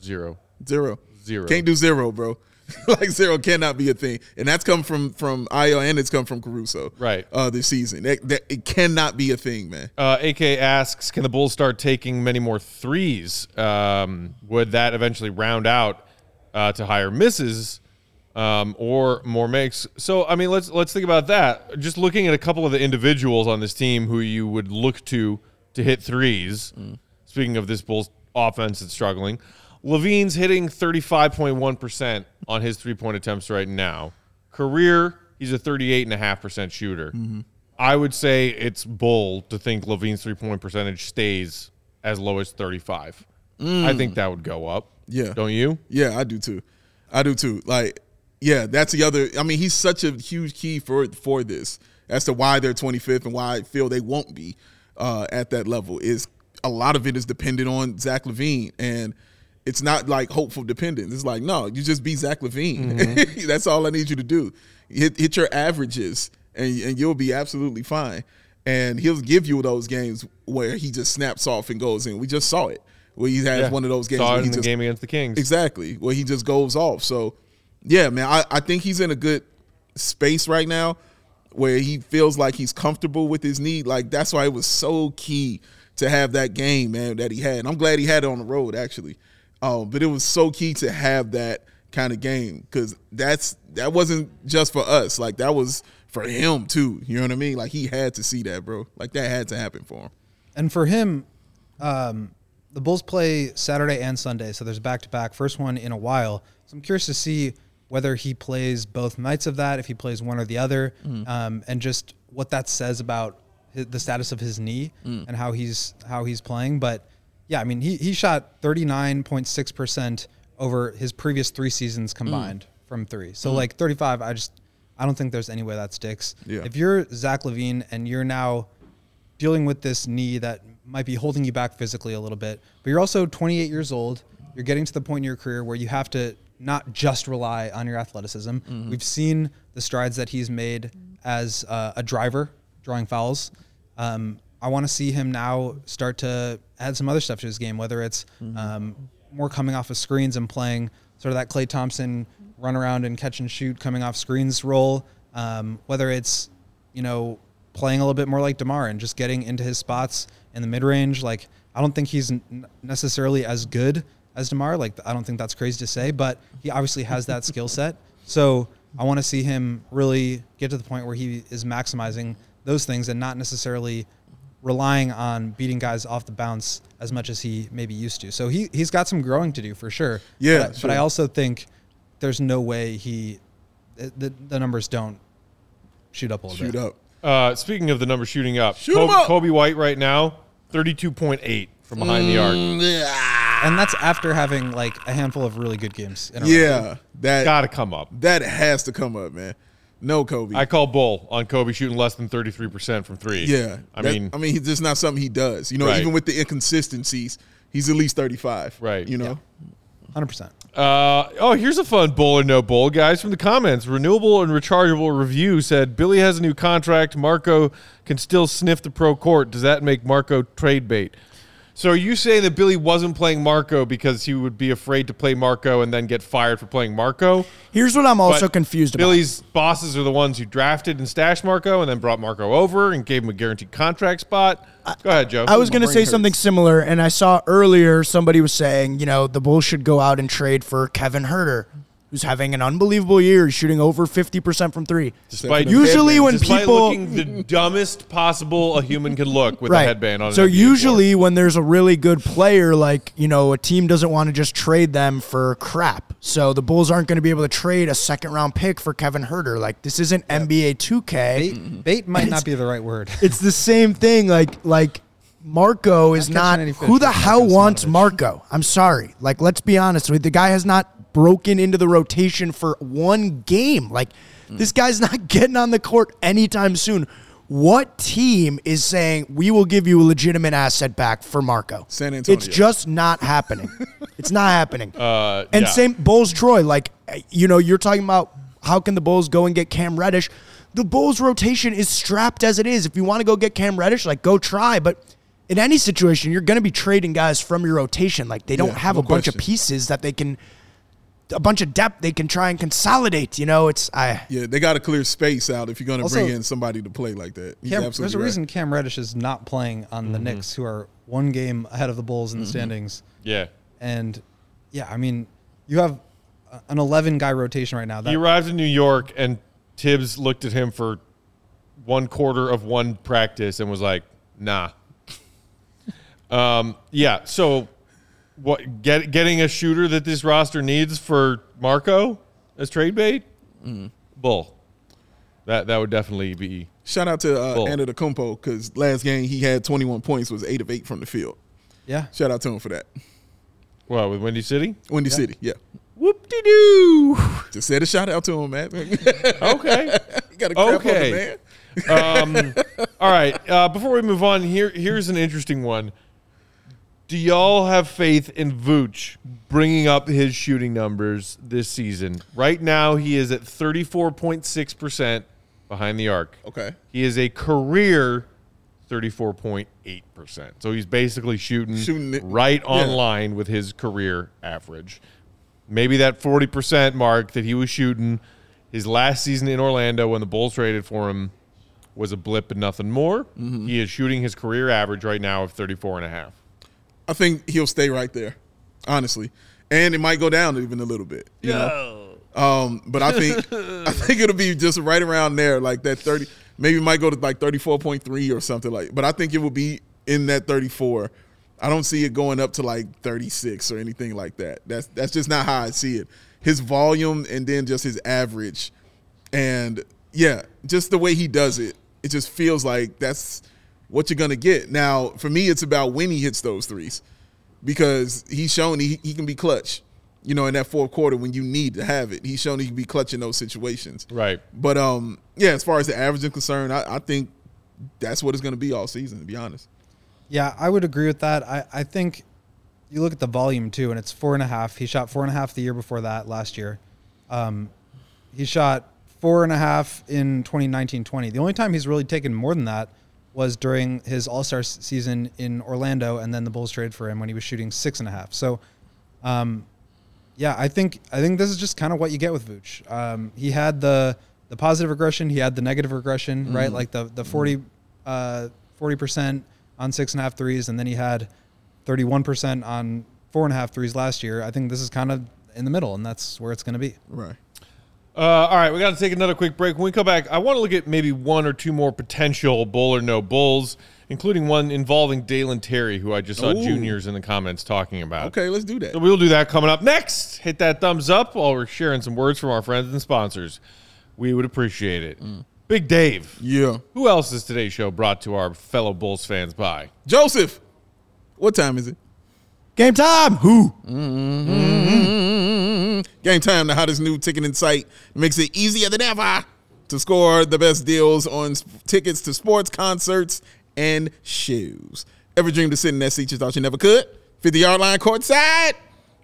Zero. Zero. Zero. Can't do zero, bro. [LAUGHS] like zero cannot be a thing, and that's come from from Ayo and it's come from Caruso, Right. Uh, this season, that, that it cannot be a thing, man. Uh, AK asks, can the Bulls start taking many more threes? Um, would that eventually round out uh, to higher misses um, or more makes? So, I mean, let's let's think about that. Just looking at a couple of the individuals on this team who you would look to to hit threes. Speaking of this Bulls offense that's struggling, LaVine's hitting thirty five point one percent on his three point attempts right now. Career he's a 38.5% shooter. Mm-hmm. I would say it's bull to think LaVine's three point percentage stays as low as 35. I think that would go up. Mm. Yeah. Don't you? Yeah, I do too. I do too. Like, yeah, that's the other. I mean, he's such a huge key for for this as to why they're 25th and why I feel they won't be uh, at that level. Is a lot of it is dependent on Zach LaVine, and it's not like hopeful dependent. It's like no, you just be Zach LaVine. Mm-hmm. [LAUGHS] that's all I need you to do. Hit hit your averages, and and you'll be absolutely fine. And he'll give you those games where he just snaps off and goes in. We just saw it where he has Yeah. one of those games Saw where it in the just game against the Kings. Exactly. Where he just goes off. So, yeah, man, I, I think he's in a good space right now where he feels like he's comfortable with his knee. Like, that's why it was so key to have that game, man, that he had. And I'm glad he had it on the road, actually. Um, but it was so key to have that kind of game because that's that wasn't just for us. Like, that was for him, too. You know what I mean? Like, he had to see that, bro. Like, that had to happen for him. And for him, um, the Bulls play Saturday and Sunday, so there's back to back. First one in a while. So I'm curious to see whether he plays both nights of that, if he plays one or the other, um, and just what that says about hi the status of his knee and how he's how he's playing. But yeah, I mean, he he shot 39.6 percent over his previous three seasons combined from three. So like 35, I just I don't think there's any way that sticks. Yeah. If you're Zach LaVine and you're now dealing with this knee that might be holding you back physically a little bit, but you're also 28 years old. You're getting to the point in your career where you have to not just rely on your athleticism. We've seen the strides that he's made as uh, a driver, drawing fouls. Um, I want to see him now start to add some other stuff to his game, whether it's um, more coming off of screens and playing sort of that Klay Thompson run around and catch and shoot coming off screens role, um, whether it's you know, playing a little bit more like DeMar and just getting into his spots in the mid range. Like, I don't think he's n- necessarily as good as DeMar. Like, I don't think that's crazy to say, but he obviously has that skill [LAUGHS] set. So I want to see him really get to the point where he is maximizing those things and not necessarily relying on beating guys off the bounce as much as he maybe used to. So he, he's got some growing to do for sure. Yeah, But, I- but I also think there's no way he, the, the numbers don't shoot up a little Shoot bit. up. Uh, speaking of the number shooting up, Shoot 'em Coby, up. Coby White right now, 32.8 from behind the arc. And that's after having like a handful of really good games. In a row. Yeah, that Got to come up. that has to come up, man. No, Coby. I call bull on Coby shooting less than 33% from three. yeah, I that- mean, I mean, it's just not something he does. You know, Right. even with the inconsistencies, he's at least thirty-five. Right. You know. 100%. Uh, oh, here's a fun bull or no bull, guys, from the comments. Renewable and rechargeable review said Billy has a new contract. Marco can still sniff the pro court. Does that make Marco trade bait? So are you saying that Billy wasn't playing Marco because he would be afraid to play Marco and then get fired for playing Marco? Here's what I'm also But confused about. Billy's bosses are the ones who drafted and stashed Marco and then brought Marco over and gave him a guaranteed contract spot. Go ahead, Joe. I was going to say hurts. something similar, and I saw earlier somebody was saying, you know, the Bulls should go out and trade for Kevin Huerter, who's having an unbelievable year, He's shooting over 50% from three. Despite Usually when despite people- looking the dumbest possible a human can look with a headband on. So an NBA usually when there's a really good player, like, you know, a team doesn't want to just trade them for crap. So the Bulls aren't going to be able to trade a second round pick for Kevin Huerter. Like, this isn't NBA 2K. Bait, [LAUGHS] bait might not be the right word. [LAUGHS] it's the same thing. Like like Marco is Not not. catching any fish Who the hell wants Marco? I'm sorry. Like let's be honest. The guy has not broken into the rotation for one game. Like this guy's not [LAUGHS] getting on the court anytime soon. What team is saying we will give you a legitimate asset back for Marco? San Antonio. It's just not happening. [LAUGHS] it's not happening. Uh, And yeah. same Bulls Troy, like you know, you're talking about how can the Bulls go and get Cam Reddish? The Bulls rotation is strapped as it is. If you want to go get Cam Reddish, like go try, but in any situation, you're going to be trading guys from your rotation. Like they don't Yeah, have no a bunch of pieces that they can a bunch of depth they can try and consolidate, you know, it's I Yeah, they got to clear space out if you're going to bring in somebody to play like that. He's Cam, there's a right. reason Cam Reddish is not playing on the Knicks, who are one game ahead of the Bulls in the standings. yeah. And yeah, I mean, you have an 11 guy rotation right now. That, He arrived in New York, and Thibs looked at him for one quarter of one practice and was like, "Nah." [LAUGHS] um, yeah. So, what? Get, getting a shooter that this roster needs for Marco as trade bait? Mm-hmm. Bull. That that would definitely be. Shout out to uh, Bull. Antetokounmpo because last game he had 21 points, was eight of eight from the field. Yeah. Shout out to him for that. Well, with Windy City. Windy City, yeah. Whoop de doo. Just said a shout out to him, man. [LAUGHS] Okay. you got to crap Okay. on the man. Um, all right. Uh, before we move on, here here's an interesting one. Do y'all have faith in Vooch bringing up his shooting numbers this season? Right now, he is at 34.6% behind the arc. Okay. He is a career 34.8%. So he's basically shooting, Shooting right on yeah. line with his career average. Maybe that 40% mark that he was shooting his last season in Orlando when the Bulls traded for him was a blip and nothing more. Mm-hmm. He is shooting his career average right now of 34 and a half. I think he'll stay right there, honestly, and it might go down even a little bit. You know, um, but I think I think it'll be just right around there, like that thirty. Maybe it might go to like thirty four point three or something like. But I think it will be in that thirty four. I don't see it going up to like thirty six or anything like that. That's that's just not how I see it. His volume and then just his average, and yeah, just the way he does it, it just feels like that's what you're gonna get. Now, for me, it's about when he hits those threes, because he's shown he, he can be clutch. You know, in that fourth quarter when you need to have it, he's shown he can be clutch in those situations. Right. But um, yeah, as far as the average is concerned, I, I think that's what it's gonna be all season. To be honest. Yeah, I would agree with that. I, I think you look at the volume too, and it's four and a half. He shot four and a half the year before that last year. Um, he shot four and a half in 2019 20. The only time he's really taken more than that was during his All Star season in Orlando, and then the Bulls traded for him when he was shooting six and a half. So, um, yeah, I think I think this is just kind of what you get with Vooch. Um, he had the the positive regression, he had the negative regression, right? Like the the 40 uh, 40% on six and a half threes, and then he had 31% on four and a half threes last year. I think this is kind of in the middle, and that's where it's going to be. Right. Uh, all right, we got to take another quick break. When we come back, I want to look at maybe one or two more potential bull or no bulls, including one involving Dalen Terry, who I just saw Ooh. juniors in the comments talking about. Okay, let's do that. So we'll do that coming up next. Hit that thumbs up while we're sharing some words from our friends and sponsors. We would appreciate it. Mm. Big Dave. Yeah, Who else is today's show brought to our fellow Bulls fans by? Joseph. What time is it? Game time. Who? Mm-hmm. Mm-hmm. Game time, the hottest new ticketing site, makes it easier than ever to score the best deals on tickets to sports, concerts, and shows. Ever dreamed of sitting in that seat you thought you never could? 50 yard line courtside,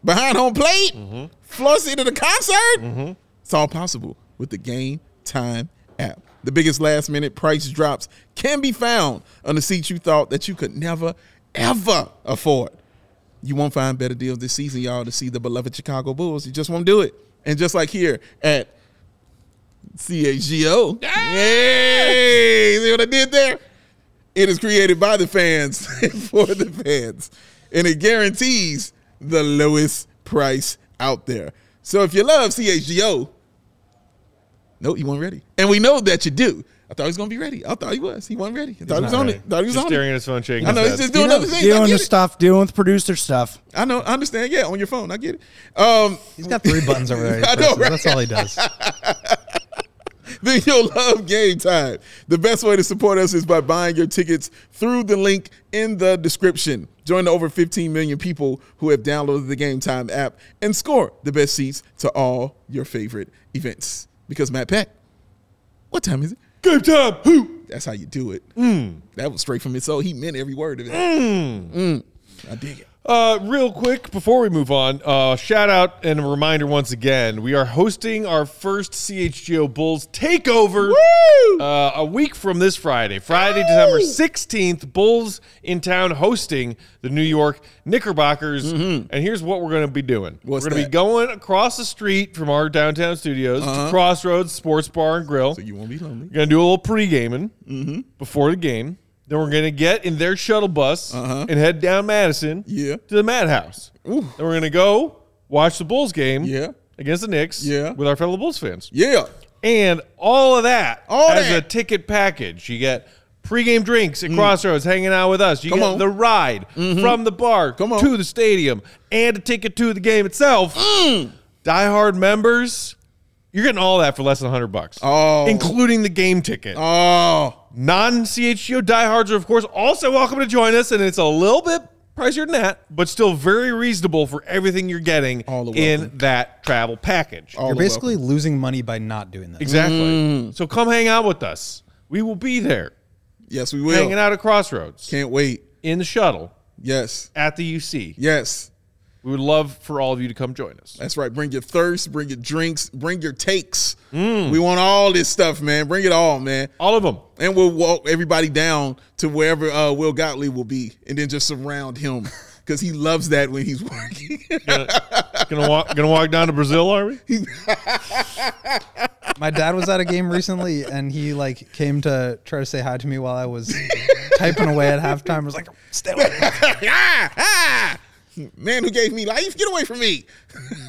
behind home plate, mm-hmm. floor seat at a concert? Mm-hmm. It's all possible with the Game Time app. The biggest last minute price drops can be found on the seats you thought that you could never, ever afford. You won't find better deals this season, y'all, to see the beloved Chicago Bulls. You just won't do it. And just like here at CHGO, yay! See what I did there? It is created by the fans [LAUGHS] for the fans, and it guarantees the lowest price out there. So if you love CHGO, no, you weren't ready, and we know that you do. I thought he was gonna be ready. I thought he was. He wasn't ready. I thought he was on ready. it. Thought he was Just on staring it. at his phone, shaking I know his he's just doing other things. I Dealing get with it. stuff, dealing with producer stuff. I know, I understand. Yeah, on your phone, I get it. Um, He's got three buttons over there. [LAUGHS] I know, right? That's all he does. [LAUGHS] then you'll love Game Time. The best way to support us is by buying your tickets through the link in the description. Join the over 15 million people who have downloaded the Game Time app and score the best seats to all your favorite events. Because Matt Peck, what time is it? Game time. Who? That's how you do it. That was straight from his soul. He meant every word of it. Mm. I dig it. Uh, real quick before we move on, uh, shout out and a reminder once again: we are hosting our first CHGO Bulls takeover uh, a week from this Friday, Friday, December sixteenth. Bulls in town hosting the New York Knickerbockers, and here's what we're going to be doing: Mm-hmm. What's we're going to be? Uh-huh. going across the street from our downtown studios to Crossroads Sports Bar and Grill. So you won't be lonely. We're gonna do a little pre gaming before the game. Then we're gonna get in their shuttle bus and head down Madison Yeah. to the Madhouse. Then we're gonna go watch the Bulls game Yeah. against the Knicks Yeah. with our fellow Bulls fans. Yeah. And all of that All as that. a ticket package. You get pregame drinks at Crossroads hanging out with us. You Mm. Come get on. Mm-hmm. the ride from the bar to the stadium and a ticket to the game itself. Mm. Die hard members, You're getting all that for less than 100 bucks. Oh. Including the game ticket. Oh, Non CHGO diehards are, of course, also welcome to join us, and it's a little bit pricier than that, but still very reasonable for everything you're getting All in that travel package. All You're the basically losing money by not doing this. Exactly. Mm. So come hang out with us. We will be there, yes, we will. hanging out at Crossroads, Can't wait. in the shuttle, Yes, at the UC. yes. We would love for all of you to come join us. That's right. Bring your thirst, bring your drinks, bring your takes. Mm. We want all this stuff, man. Bring it all, man. All of them. And we'll walk everybody down to wherever uh, Will Gottlieb will be, and then just surround him [LAUGHS] because he loves that when he's working. Gonna walk, gonna walk down to Brazil, are we? [LAUGHS] My dad was at a game recently, and he like came to try to say hi to me while I was typing away at halftime. I was like, "Stay away." [LAUGHS] ah, ah! Man who gave me life, get away from me.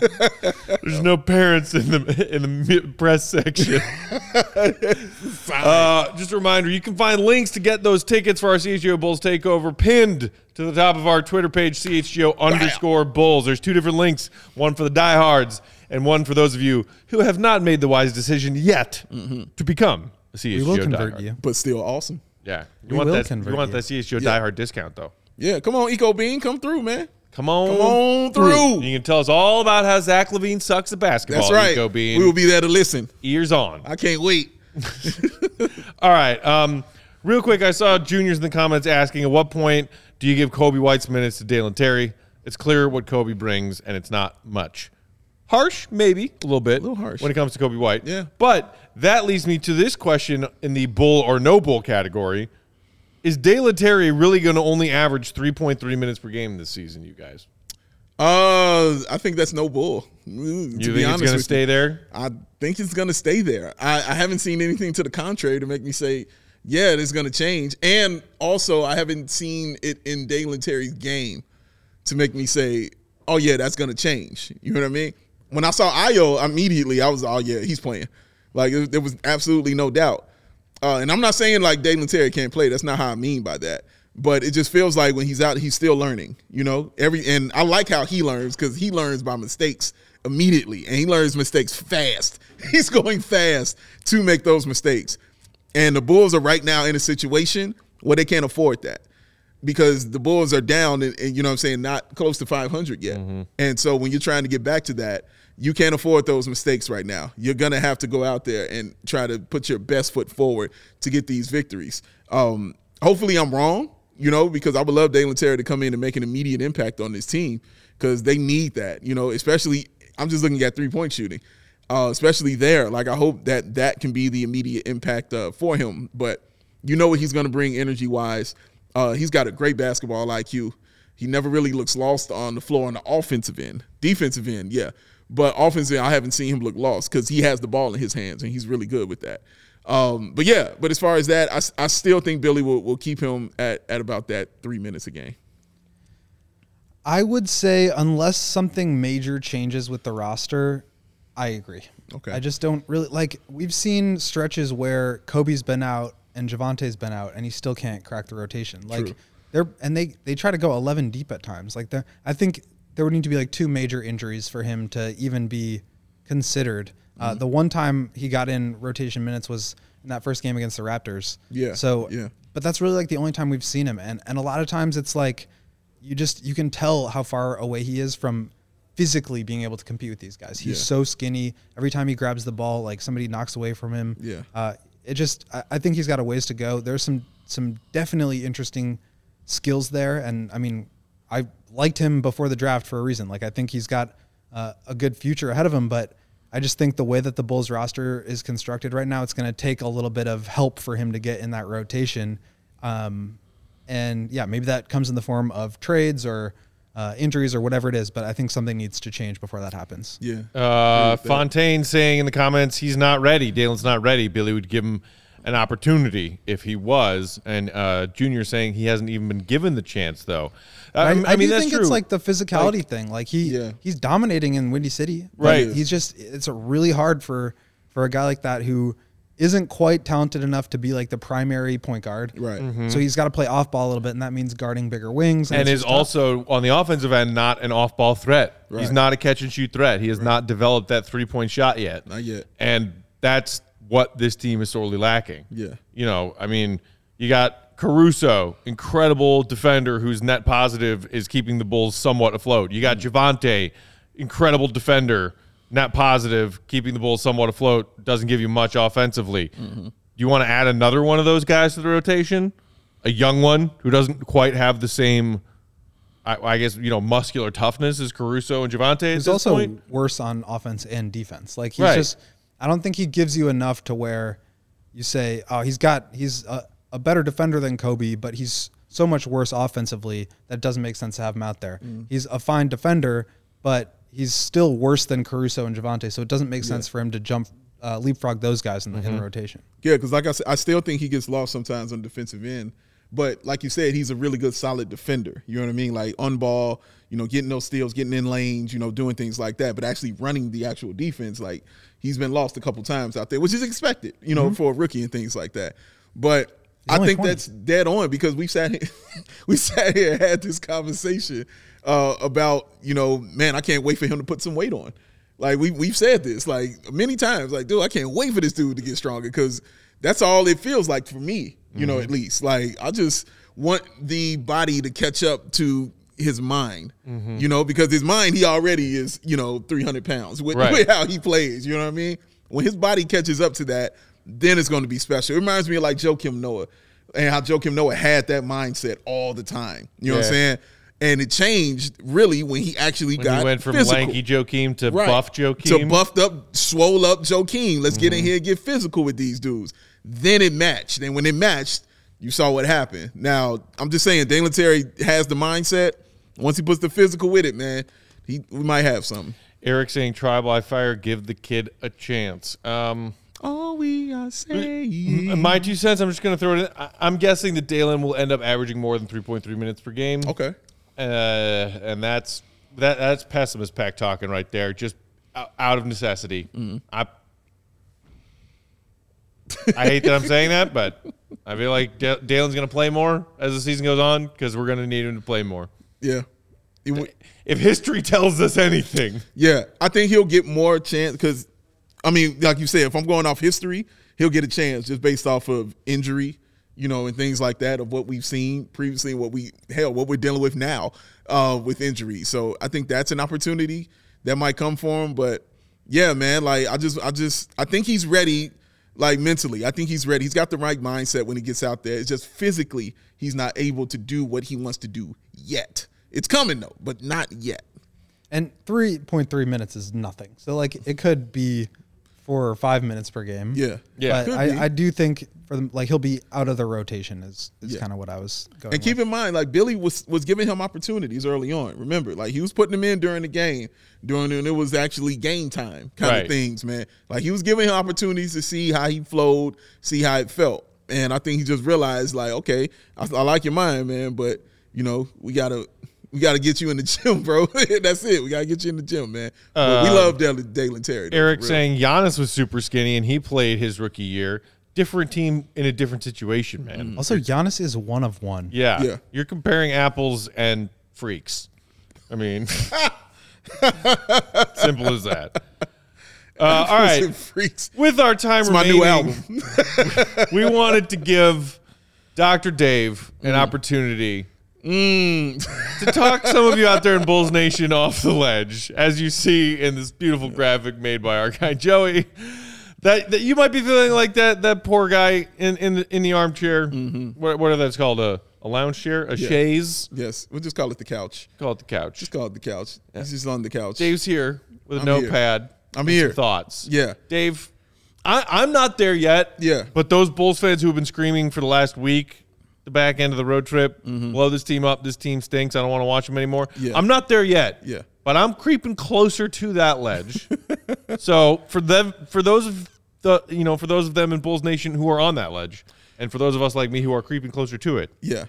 [LAUGHS] There's no parents in the in the mi- press section. [LAUGHS] uh, just a reminder: you can find links to get those tickets for our CHGO Bulls takeover pinned to the top of our Twitter page, CHGO underscore Bulls. There's two different links: one for the diehards and one for those of you who have not made the wise decision yet to become a CHGO We will convert diehard. you. But still awesome. Yeah, you We want will that? You want you. that CHGO Yeah. diehard discount though? Yeah, come on, Eco Bean, come through, man. Come on, Come on through. You can tell us all about how Zach LaVine sucks at basketball. That's right. Bean. We will be there to listen. ears on. I can't wait. [LAUGHS] All right. Um, real quick, I saw juniors in the comments asking, at what point do you give Coby White's minutes to Dalen Terry? It's clear what Coby brings, and it's not much. Harsh, maybe a little bit, a little harsh. when it comes to Coby White. Yeah. But that leads me to this question in the bull or no bull category: Is Dalen Terry really going to only average three point three minutes per game this season? You guys, Uh, I think that's no bull. Mm, you to think be it's honest going to stay you. there? I think it's going to stay there. I, I haven't seen anything to the contrary to make me say, yeah, it is going to change. And also, I haven't seen it in Dalen Terry's game to make me say, oh, yeah, that's going to change. You know what I mean? When I saw Ayo, immediately I was, oh, yeah, he's playing. Like, there was absolutely no doubt. Uh, and I'm not saying like Dalen Terry can't play. That's not how I mean by that. But it just feels like when he's out, he's still learning. You know, every and I like how he learns because he learns by mistakes immediately, and he learns mistakes fast. [LAUGHS] He's going fast to make those mistakes. And the Bulls are right now in a situation where they can't afford that because the Bulls are down and, and, you know what I'm saying, not close to 500 yet. And so when you're trying to get back to that, you can't afford those mistakes right now. You're to have to go out there and try to put your best foot forward to get these victories. Um, hopefully I'm wrong, you know, because I would love Dalen Terry to come in and make an immediate impact on this team because they need that, you know, especially I'm just looking at three point shooting. Uh, especially there, like I hope that that can be the immediate impact uh, for him. But you know what he's going to bring energy wise. Uh, he's got a great basketball IQ. He never really looks lost on the floor on the offensive end. Defensive end, yeah. But offensive end, I haven't seen him look lost because he has the ball in his hands and he's really good with that. Um, but yeah, but as far as that, I, I still think Billy will, will keep him at, at about that three minutes a game. I would say unless something major changes with the roster, I agree. Okay. I just don't really like. We've seen stretches where Coby's been out and Javonte's been out, and he still can't crack the rotation. Like True. they're and they they try to go eleven deep at times. Like they I think there would need to be like two major injuries for him to even be considered. Uh, Mm-hmm. the one time he got in rotation minutes was in that first game against the Raptors. Yeah, So yeah. but that's really like the only time we've seen him, and and a lot of times it's like you just you can tell how far away he is from physically being able to compete with these guys. He's Yeah. so skinny. Every time he grabs the ball, like somebody knocks away from him. Yeah. Uh, it just I, I think he's got a ways to go. There's some some definitely interesting skills there, and I mean I liked him before the draft for a reason. Like I think he's got uh, a good future ahead of him, but. I just think the way that the Bulls roster is constructed right now, it's going to take a little bit of help for him to get in that rotation. Um, and yeah, maybe that comes in the form of trades or uh, injuries or whatever it is. But I think something needs to change before that happens. Yeah. Uh, Fontaine saying in the comments he's not ready. Dalen's not ready. Billy would give him an opportunity if he was, and uh, Junior saying he hasn't even been given the chance though. Uh, I, I, mean do that's think true. it's like the physicality thing. Like he Yeah. he's dominating in Windy City. Right. He's just it's a really hard for for a guy like that who isn't quite talented enough to be like the primary point guard. Right. So he's got to play off ball a little bit, and that means guarding bigger wings. and it's is just tough. also on the offensive end not an off-ball threat. He's not a catch and shoot threat. He has not developed that three-point shot yet. Not yet. And that's what this team is sorely lacking. Yeah. You know, I mean, you got Caruso, incredible defender who's net positive, is keeping the Bulls somewhat afloat. You got mm. Javonte, incredible defender, net positive, keeping the Bulls somewhat afloat, doesn't give you much offensively. Mm-hmm. Do you want to add another one of those guys to the rotation? A young one who doesn't quite have the same, I, I guess, you know, muscular toughness as Caruso and Javonte He's this also point? worse on offense and defense. Like he's Right. just, I don't think he gives you enough to where you say, oh, he's got, he's a, a better defender than Coby, but he's so much worse offensively that it doesn't make sense to have him out there. He's a fine defender, but he's still worse than Caruso and Javonte, so it doesn't make sense for him to jump, uh, leapfrog those guys in the, in the rotation. Yeah, because like I said, I still think he gets lost sometimes on the defensive end. But like you said, he's a really good, solid defender. You know what I mean? Like on ball, you know, getting those steals, getting in lanes, you know, doing things like that. But actually running the actual defense, like he's been lost a couple times out there, which is expected, you know, for a rookie and things like that. But I think 20. that's dead on because we sat here, [LAUGHS] we sat here and had this conversation uh, about, you know, man, I can't wait for him to put some weight on. Like we we've said this like many times. Like, dude, I can't wait for this dude to get stronger because that's all it feels like for me. You know, at least like I just want the body to catch up to his mind. You know, because his mind he already is you know three hundred pounds with, Right. with how he plays. You know what I mean? When his body catches up to that, then it's going to be special. It reminds me of like Joakim Noah and how Joakim Noah had that mindset all the time. You know what I'm saying? And it changed really when he actually When got he went from physical. lanky Joakim to Right. buff To Joakim. buffed up, swole up Joakim. Let's get in Mm-hmm. here and get physical with these dudes. Then it matched. And when it matched, you saw what happened. Now, I'm just saying, Dalen Terry has the mindset. Once he puts the physical with it, man, he we might have something. Eric saying tribal I fire, give the kid a chance. Um, All we are saying. my two cents. I'm just going to throw it in. I, I'm guessing that Dalen will end up averaging more than 3.3 minutes per game. Okay. uh, and that's that. That's pessimist pack talking right there. Just out, of necessity. I I hate that I'm saying that, but I feel like Da- Dalen's going to play more as the season goes on because we're going to need him to play more. Yeah. W- If history tells us anything, Yeah, I think he'll get more chance because, I mean, like you said, if I'm going off history, he'll get a chance just based off of injury, you know, and things like that of what we've seen previously, what we hell, what we're dealing with now uh, with injury. So I think that's an opportunity that might come for him. But yeah, man, like I just, I just, I think he's ready. Like mentally, I think he's ready. He's got the right mindset when he gets out there. It's just physically, he's not able to do what he wants to do yet. It's coming though, but not yet. And 3.3 minutes is nothing. So, like, it could be four or five minutes per game. Yeah. Yeah. But I, I do think for them, like, he'll be out of the rotation, is, is Yeah. kind of what I was going And keep in mind, like Billy was was giving him opportunities early on. Remember, like he was putting him in during the game, during and it was actually game time kind Right. of things, man. Like he was giving him opportunities to see how he flowed, see how it felt. And I think he just realized, like, okay, I, I like your mind, man, but you know, we gotta we gotta get you in the gym, [LAUGHS] bro. [LAUGHS] That's it. We gotta get you in the gym, man. But we love Dalen, Dalen Terry. though, Uh, Eric saying Giannis was super skinny and he played his rookie year. Different team in a different situation, man. Also, Giannis is one of one. Yeah. Yeah. You're comparing apples and freaks. I mean, [LAUGHS] simple as that. Uh, all right. freaks. With our time It's my remaining, new album. we wanted to give Dr. Dave an Mm. opportunity to talk some of you out there in Bulls Nation off the ledge, as you see in this beautiful graphic made by our guy Joey. That, that you might be feeling like that that poor guy in in the, in the armchair. Mm-hmm. What what are that's called a a lounge chair, a chaise. Yes, we'll just call it the couch. Call it the couch. Just call it the couch. He's just on the couch. Dave's here with a I'm here. notepad. I'm and here. Thoughts. Yeah. Dave, I, I'm not there yet. Yeah. But those Bulls fans who have been screaming for the last week, the back end of the road trip, blow this team up. This team stinks. I don't want to watch them anymore. Mm-hmm. Yeah. I'm not there yet. Yeah. But I'm creeping closer to that ledge. [LAUGHS] so for them, for those of the, you know, for those of them in Bulls Nation who are on that ledge, and for those of us like me who are creeping closer to it, Yeah.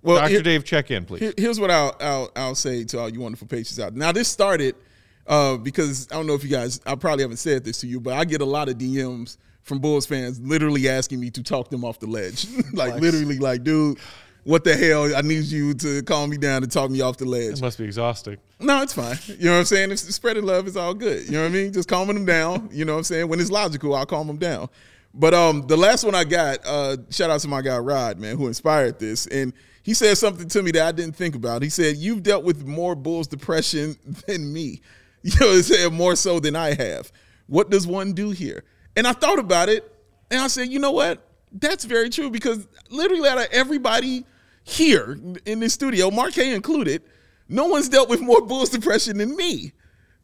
Well, Dr. here- Dave, check in, please. Here- here's what I'll, I'll I'll say to all you wonderful patients out. Now this started uh, because I don't know if you guys I probably haven't said this to you, but I get a lot of DMs from Bulls fans literally asking me to talk them off the ledge. [LAUGHS] like literally, like, dude, what the hell? I need you to calm me down and talk me off the ledge. It must be exhausting. No, it's fine. You know what I'm saying? If spreading love is all good. You know what I mean? Just calming them down. You know what I'm saying? When it's logical, I'll calm them down. But um, the last one I got, uh, shout out to my guy Rod, man, who inspired this, and he said something to me that I didn't think about. He said, "You've dealt with more Bulls depression [LAUGHS] than me. [LAUGHS] You know, he said more so than I have. What does one do here?" And I thought about it, and I said, "You know what? That's very true because literally out of everybody here in this studio, Mark Hay included, no one's dealt with more Bulls depression than me."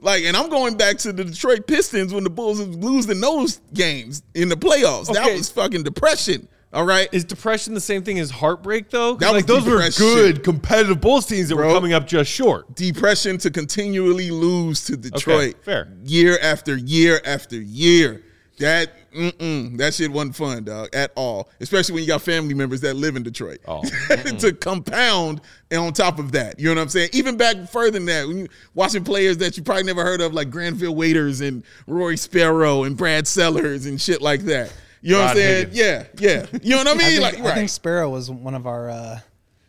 Like, and I'm going back to the Detroit Pistons when the Bulls was losing those games in the playoffs. That was fucking depression. All right. Is depression the same thing as heartbreak though? That like was those were good competitive Bulls teams that were coming up just short. depression to continually lose to Detroit fair. year after year after year. That mm-mm, that shit wasn't fun, dog, at all. Especially when you got family members that live in Detroit. Oh. [LAUGHS] to compound and on top of that, you know what I'm saying? Even back further than that, when you watching players that you probably never heard of, like Granville Waiters and Rory Sparrow and Brad Sellers and shit like that. You know what I'm saying? Higgins. Yeah, yeah. You know what I I mean? think, like, I think Sparrow was one of our uh,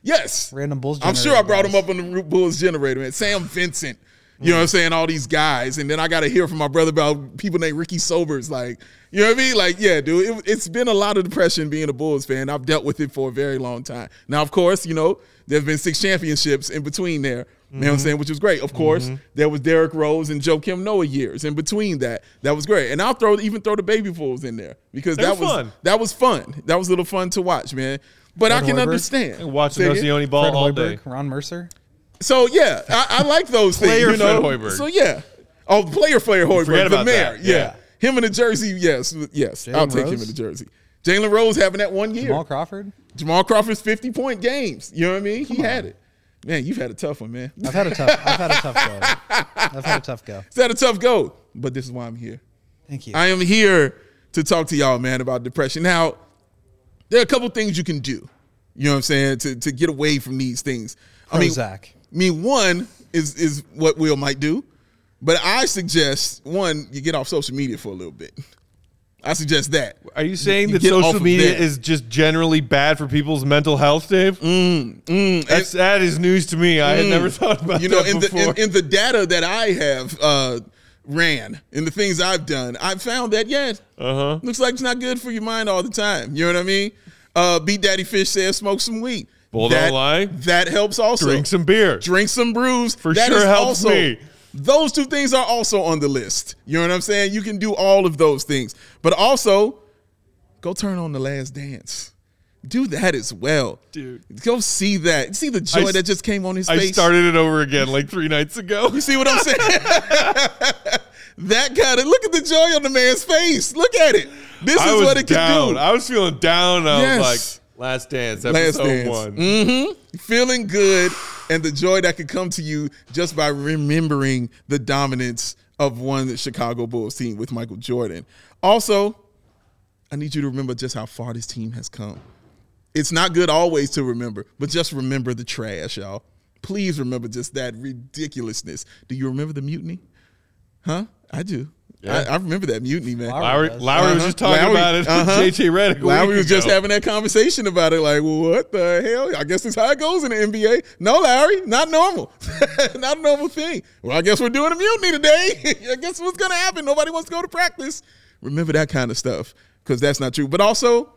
yes. random Bulls. I'm sure I generator brought him up on the Root Bulls generator, man. Sam Vincent. You know what I'm saying? All these guys. And then I got to hear from my brother about people named Ricky Sobers. Like, you know what I mean? Like, yeah, dude, it, it's been a lot of depression being a Bulls fan. I've dealt with it for a very long time. Now, of course, you know, there have been six championships in between there. You know what I'm mm-hmm. saying? Which was great. Of course, mm-hmm. there was Derrick Rose and Joakim Noah years in between that. That was great. And I'll throw even throw the baby fools in there because They that was fun. that was fun. That was a little fun to watch, man. But I can Hoiberg. understand. Watching Say again? Oceani ball Fred all Hoiberg, day. Ron Mercer. So yeah, I, I like those things. Player You know? Fred Hoiberg. So yeah. Oh, player Fred Hoiberg, forget the about mayor. that, Yeah. yeah. him in the jersey. Yes, yes. I'll Jalen take him in the jersey. Jalen Rose having that one year. Jamal Crawford. Jamal Crawford's fifty point games. You know what I mean? he had it. Man, you've had a tough one, man. I've had a tough. I've had a tough go. I've had a tough go. It's had a tough go, but this is why I'm here. Thank you. I am here to talk to y'all, man, about depression. Now, there are a couple things you can do. You know what I'm saying? To to get away from these things. I mean, Prozac. I mean, one is is what Will might do, but I suggest one you get off social media for a little bit. I suggest that. Are you saying You that social media that. is just generally bad for people's mental health, Dave? Mm, That's, that is news to me. I had never thought about you know, that in the before. in, in the data that I have uh, ran in the things I've done, I've found that yeah, Uh-huh. looks like it's not good for your mind all the time. You know what I mean? Uh, Beat Daddy Fish says smoke some weed. Bull that, don't lie. That helps also. Drink some beer. Drink some brews. For That sure helps also, me. Those two things are also on the list. You know what I'm saying? You can do all of those things, but also go turn on the Last Dance. Do that as well, Dude. Go see that. See the joy I that just came on his I face. I started it over again like three nights ago. You see what I'm saying? [LAUGHS] that kind of look at the joy on the man's face. Look at it. This I is what it down. can do. I was feeling down. I Yes. was like, Last Dance, Last episode Dance. one. Mm-hmm. Feeling good and the joy that could come to you just by remembering the dominance of one Chicago Bulls team with Michael Jordan. Also, I need you to remember just how far this team has come. It's not good always to remember, but just remember the trash, y'all. Please remember just that ridiculousness. Do you remember the mutiny? Huh? I do. Yeah. I, I remember that mutiny, man. Lowry, does. Lowry was Uh-huh. just talking Lowry- about it [LAUGHS] uh-huh. JJ Redick. a Lowry week was just having that conversation about it, like, well, what the hell? I guess that's how it goes in the NBA. No, Larry, not normal. [LAUGHS] not a normal thing. Well, I guess we're doing a mutiny today. [LAUGHS] I guess what's going to happen? Nobody wants to go to practice. Remember that kind of stuff because that's not true. But also,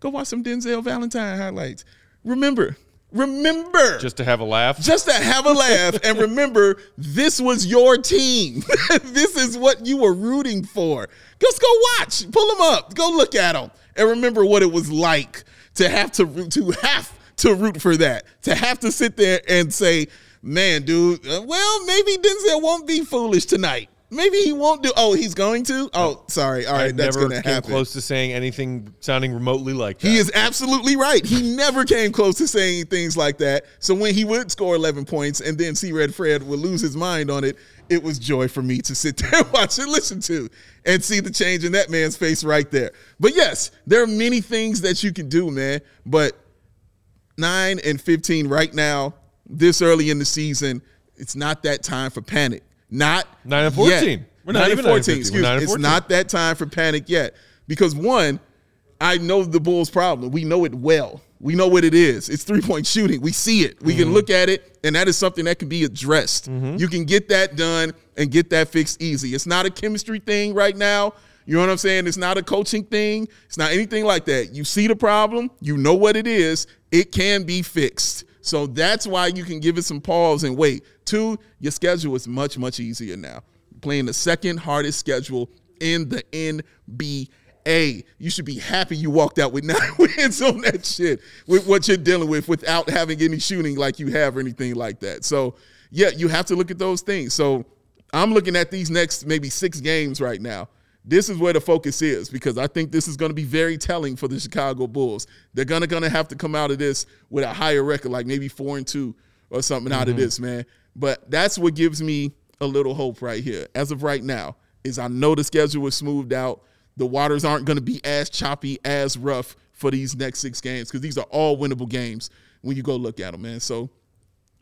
go watch some Denzel Valentine highlights. Remember, remember just to have a laugh. just to have a laugh and [LAUGHS] remember this was your team. [LAUGHS] this is what you were rooting for. Just go watch, pull them up, go look at them, and remember what it was like to have to root, to have to root for that, to have to sit there and say, "Man, dude, uh, well, maybe Denzel won't be foolish tonight. Maybe he won't do. Oh, he's going to. Oh, sorry. All I that's never going to came happen. close to saying anything sounding remotely like that. He is absolutely right. He [LAUGHS] never came close to saying things like that. So when he would score 11 points and then see Red Fred would lose his mind on it, it was joy for me to sit [LAUGHS] there and watch and listen to and see the change in that man's face right there. But yes, there are many things that you can do, man. But 9 and 15 right now, this early in the season, it's not that time for panic. Not 9 and yet. 14. We're not 9 even and 14, 15. excuse We're 9 me. It's not that time for panic yet. because one, I know the Bulls' problem. We know it well. We know what it is. It's three point shooting. We see it. We can mm-hmm. look at it, and that is something that can be addressed. Mm-hmm. You can get that done and get that fixed easy. It's not a chemistry thing right now. You know what I'm saying? It's not a coaching thing. It's not anything like that. You see the problem. You know what it is. It can be fixed. So that's why you can give it some pause and wait. Two, your schedule is much, much easier now. Playing the second hardest schedule in the NBA. You should be happy you walked out with [LAUGHS] nine wins on that shit with what you're dealing with without having any shooting like you have or anything like that. So, yeah, you have to look at those things. So, I'm looking at these next maybe six games right now. This is where the focus is because I think this is going to be very telling for the Chicago Bulls. They're gonna gonna have to come out of this with a higher record, like maybe four and two or something out of mm-hmm. this, man. But that's what gives me a little hope right here. As of right now, is I know the schedule was smoothed out. The waters aren't going to be as choppy, as rough for these next six games because these are all winnable games when you go look at them, man. So,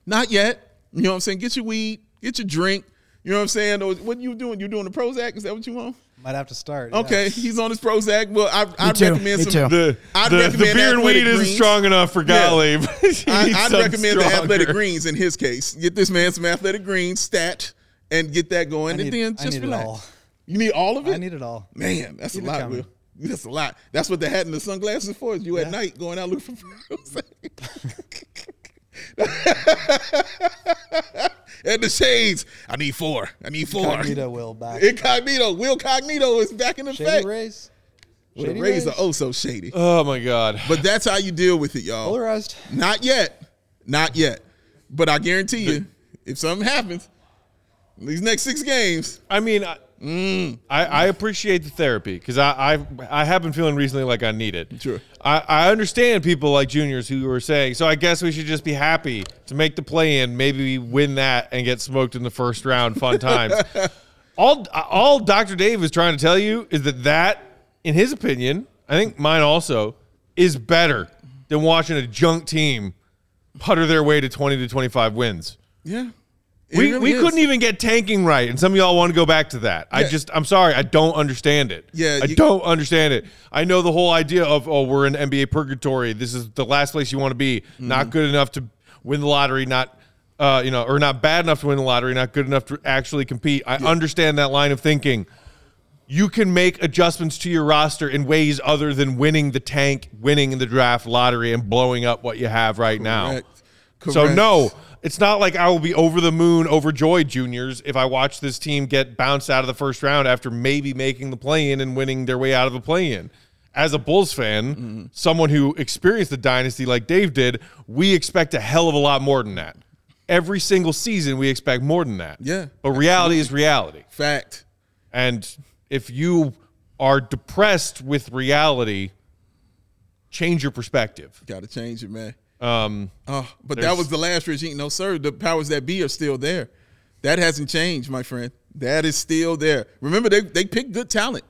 not yet. You know what I'm saying? Get your weed, get your drink. You know what I'm saying? Or what you doing? You doing the Prozac? Is that what you want? Might have to start. yeah. Okay, he's on his Prozac. Well, I, I'd too, recommend me some. too. The, I'd the, the recommend beer and Athletic weed isn't strong enough for Golly. but he I, [LAUGHS] I'd something recommend the athletic greens in his case. Get this man some athletic greens stat and get that going, I and need- then I just need it relax. all. You need all of it. I need it all. Man, that's Keep a lot. Will. That's a lot. That's what the hat and the sunglasses for. Is you at night going out looking for [LAUGHS] [LAUGHS] [LAUGHS] and the shades. I need four. I need four. Cognito will back. Incognito. Will Cognito is back in effect. Shady Rays. Well, the Shady Rays are Rays. oh so shady. Oh my God. But that's how you deal with it, y'all. Polarized. Not yet. Not yet. But I guarantee you, if something happens, these next six games, I mean, I, Mm. I, I appreciate the therapy because I, I I have been feeling recently like I need it. Sure. I, I understand people like juniors who are saying, so I guess we should just be happy to make the play in, maybe win that and get smoked in the first round. Fun times. [LAUGHS] all all Dr. Dave is trying to tell you is that that, in his opinion, I think mine also, is better than watching a junk team putter their way to twenty to twenty five wins. yeah. We, really we is. couldn't even get tanking right, and some of y'all want to go back to that. I just, I'm sorry, I don't understand it. Yeah, I you- don't understand it. I know the whole idea of, oh, we're in NBA purgatory. This is the last place you want to be. Mm-hmm. Not good enough to win the lottery. Not, uh, you know, or not bad enough to win the lottery. Not good enough to actually compete. I understand that line of thinking. You can make adjustments to your roster in ways other than winning the tank, winning the draft lottery, and blowing up what you have right now. Correct. So no, it's not like I will be over the moon, overjoyed, juniors, if I watch this team get bounced out of the first round after maybe making the play-in and winning their way out of the play-in. As a Bulls fan, Mm-hmm. someone who experienced the dynasty like Dave did, we expect a hell of a lot more than that. Every single season, we expect more than that. Yeah, but reality is reality. Fact. And if you are depressed with reality, change your perspective. Got to change it, man. Um, Oh, but that was the last regime. No, sir. The powers that be are still there. That hasn't changed, my friend. That is still there. Remember, they they picked good talent.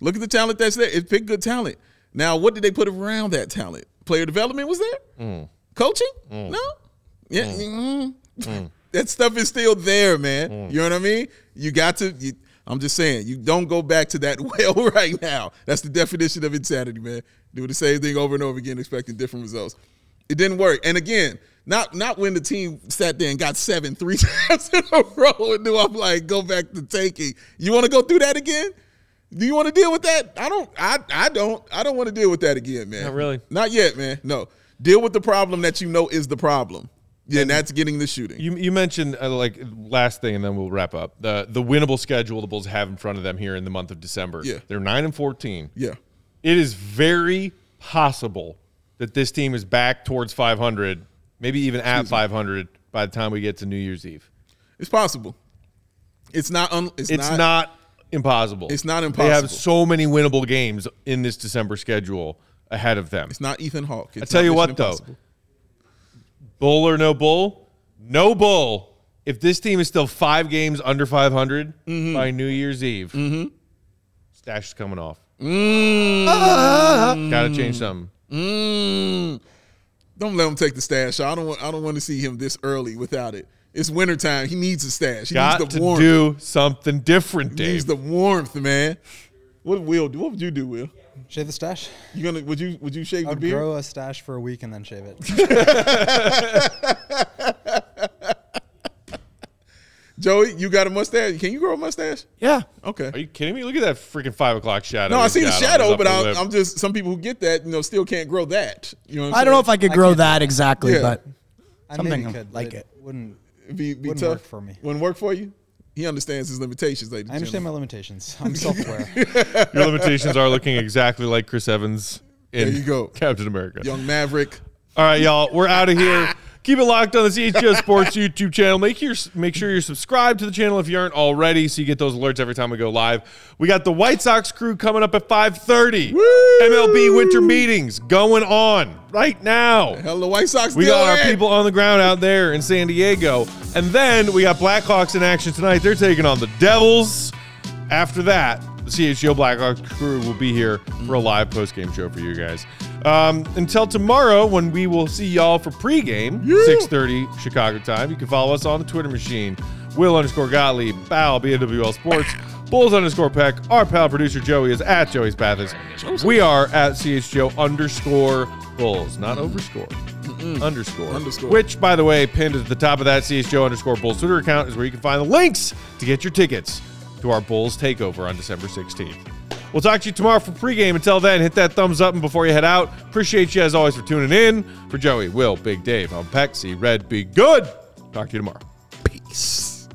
Look at the talent that's there. It picked good talent. Now, what did they put around that talent? Player development was there. Mm. Coaching? No. Yeah. mm. [LAUGHS] that stuff is still there, man. Mm. You know what I mean? You got to. You, I'm just saying, you don't go back to that [LAUGHS] well right now. That's the definition of insanity, man. Do the same thing over and over again, expecting different results. It didn't work. And again, not not when the team sat there and got seven three [LAUGHS] times in a row and knew I'm like, go back to taking. You want to go through that again? Do you want to deal with that? I don't. I I don't. I don't want to deal with that again, man. Not really. Not yet, man. No. Deal with the problem that you know is the problem. Yeah, and that's getting the shooting. You, you mentioned uh, like last thing, and then we'll wrap up the the winnable schedule the Bulls have in front of them here in the month of December. Yeah. they're nine and fourteen. yeah. It is very possible that this team is back towards five hundred, maybe even at five hundred by the time we get to New Year's Eve. It's possible. It's not. Un, it's, It's not. not, impossible. It's not impossible. They have so many winnable games in this December schedule ahead of them. It's not Ethan Hawke. I tell you what, though. Bull or no bull? No bull. If this team is still five games under 500 Mm-hmm. by New Year's Eve, stash is coming off. Mm. Got to change something. Mm. Don't let him take the stash. I don't want. I don't want to see him this early without it. It's wintertime. He needs a stash. He Got needs the to warmth. do something different, he needs the warmth, man. What will do? What would you do, Will? Shave the stash. You gonna would you would you shave I the would beard? grow a stash for a week and then shave it. [LAUGHS] [LAUGHS] Joey, you got a mustache? Can you grow a mustache? Yeah. Okay. Are you kidding me? Look at that freaking five o'clock shadow. No, I see the got on his shadow, but I'm. I'm just some people who get that, you know, still can't grow that. You know, what I'm I don't know if? I could grow can't- that exactly, Yeah. but I Something maybe could, like it. Wouldn't. Be, be wouldn't tough work for me. Wouldn't work for you. He understands his limitations, ladies. I understand my my. limitations. I'm self-aware. [LAUGHS] Your limitations are looking exactly like Chris Evans in There you go. Captain America. Young Maverick. All right, y'all, we're out of here. [LAUGHS] Keep it locked on the CHGO Sports YouTube channel. Make your make sure you're subscribed to the channel if you aren't already, so you get those alerts every time we go live. We got the White Sox crew coming up at 5:30. MLB winter meetings going on right now. Hell, the White Sox. We got our people on the ground out there in San Diego. And then we got Blackhawks in action tonight. They're taking on the Devils. After that, the CHGO Blackhawks crew will be here for a live post-game show for you guys. Um, until tomorrow, when we will see y'all for pregame, 6.30 Chicago time. You can follow us on the Twitter machine. Will underscore Gottlieb, Bow, BNWL Sports, Bulls underscore Peck. Our pal producer Joey is at Joey's Pathis. We are at CHGO underscore Bulls, not overscore. Underscore. Underscore. Which, by the way, pinned at the top of that CHGO underscore Bulls Twitter account is where you can find the links to get your tickets to our Bulls takeover on December 16th. We'll talk to you tomorrow for pregame. Until then, hit that thumbs up and before you head out, appreciate you as always for tuning in. For Joey, Will, Big Dave, I'm Pexy Red. Be good. Talk to you tomorrow. Peace.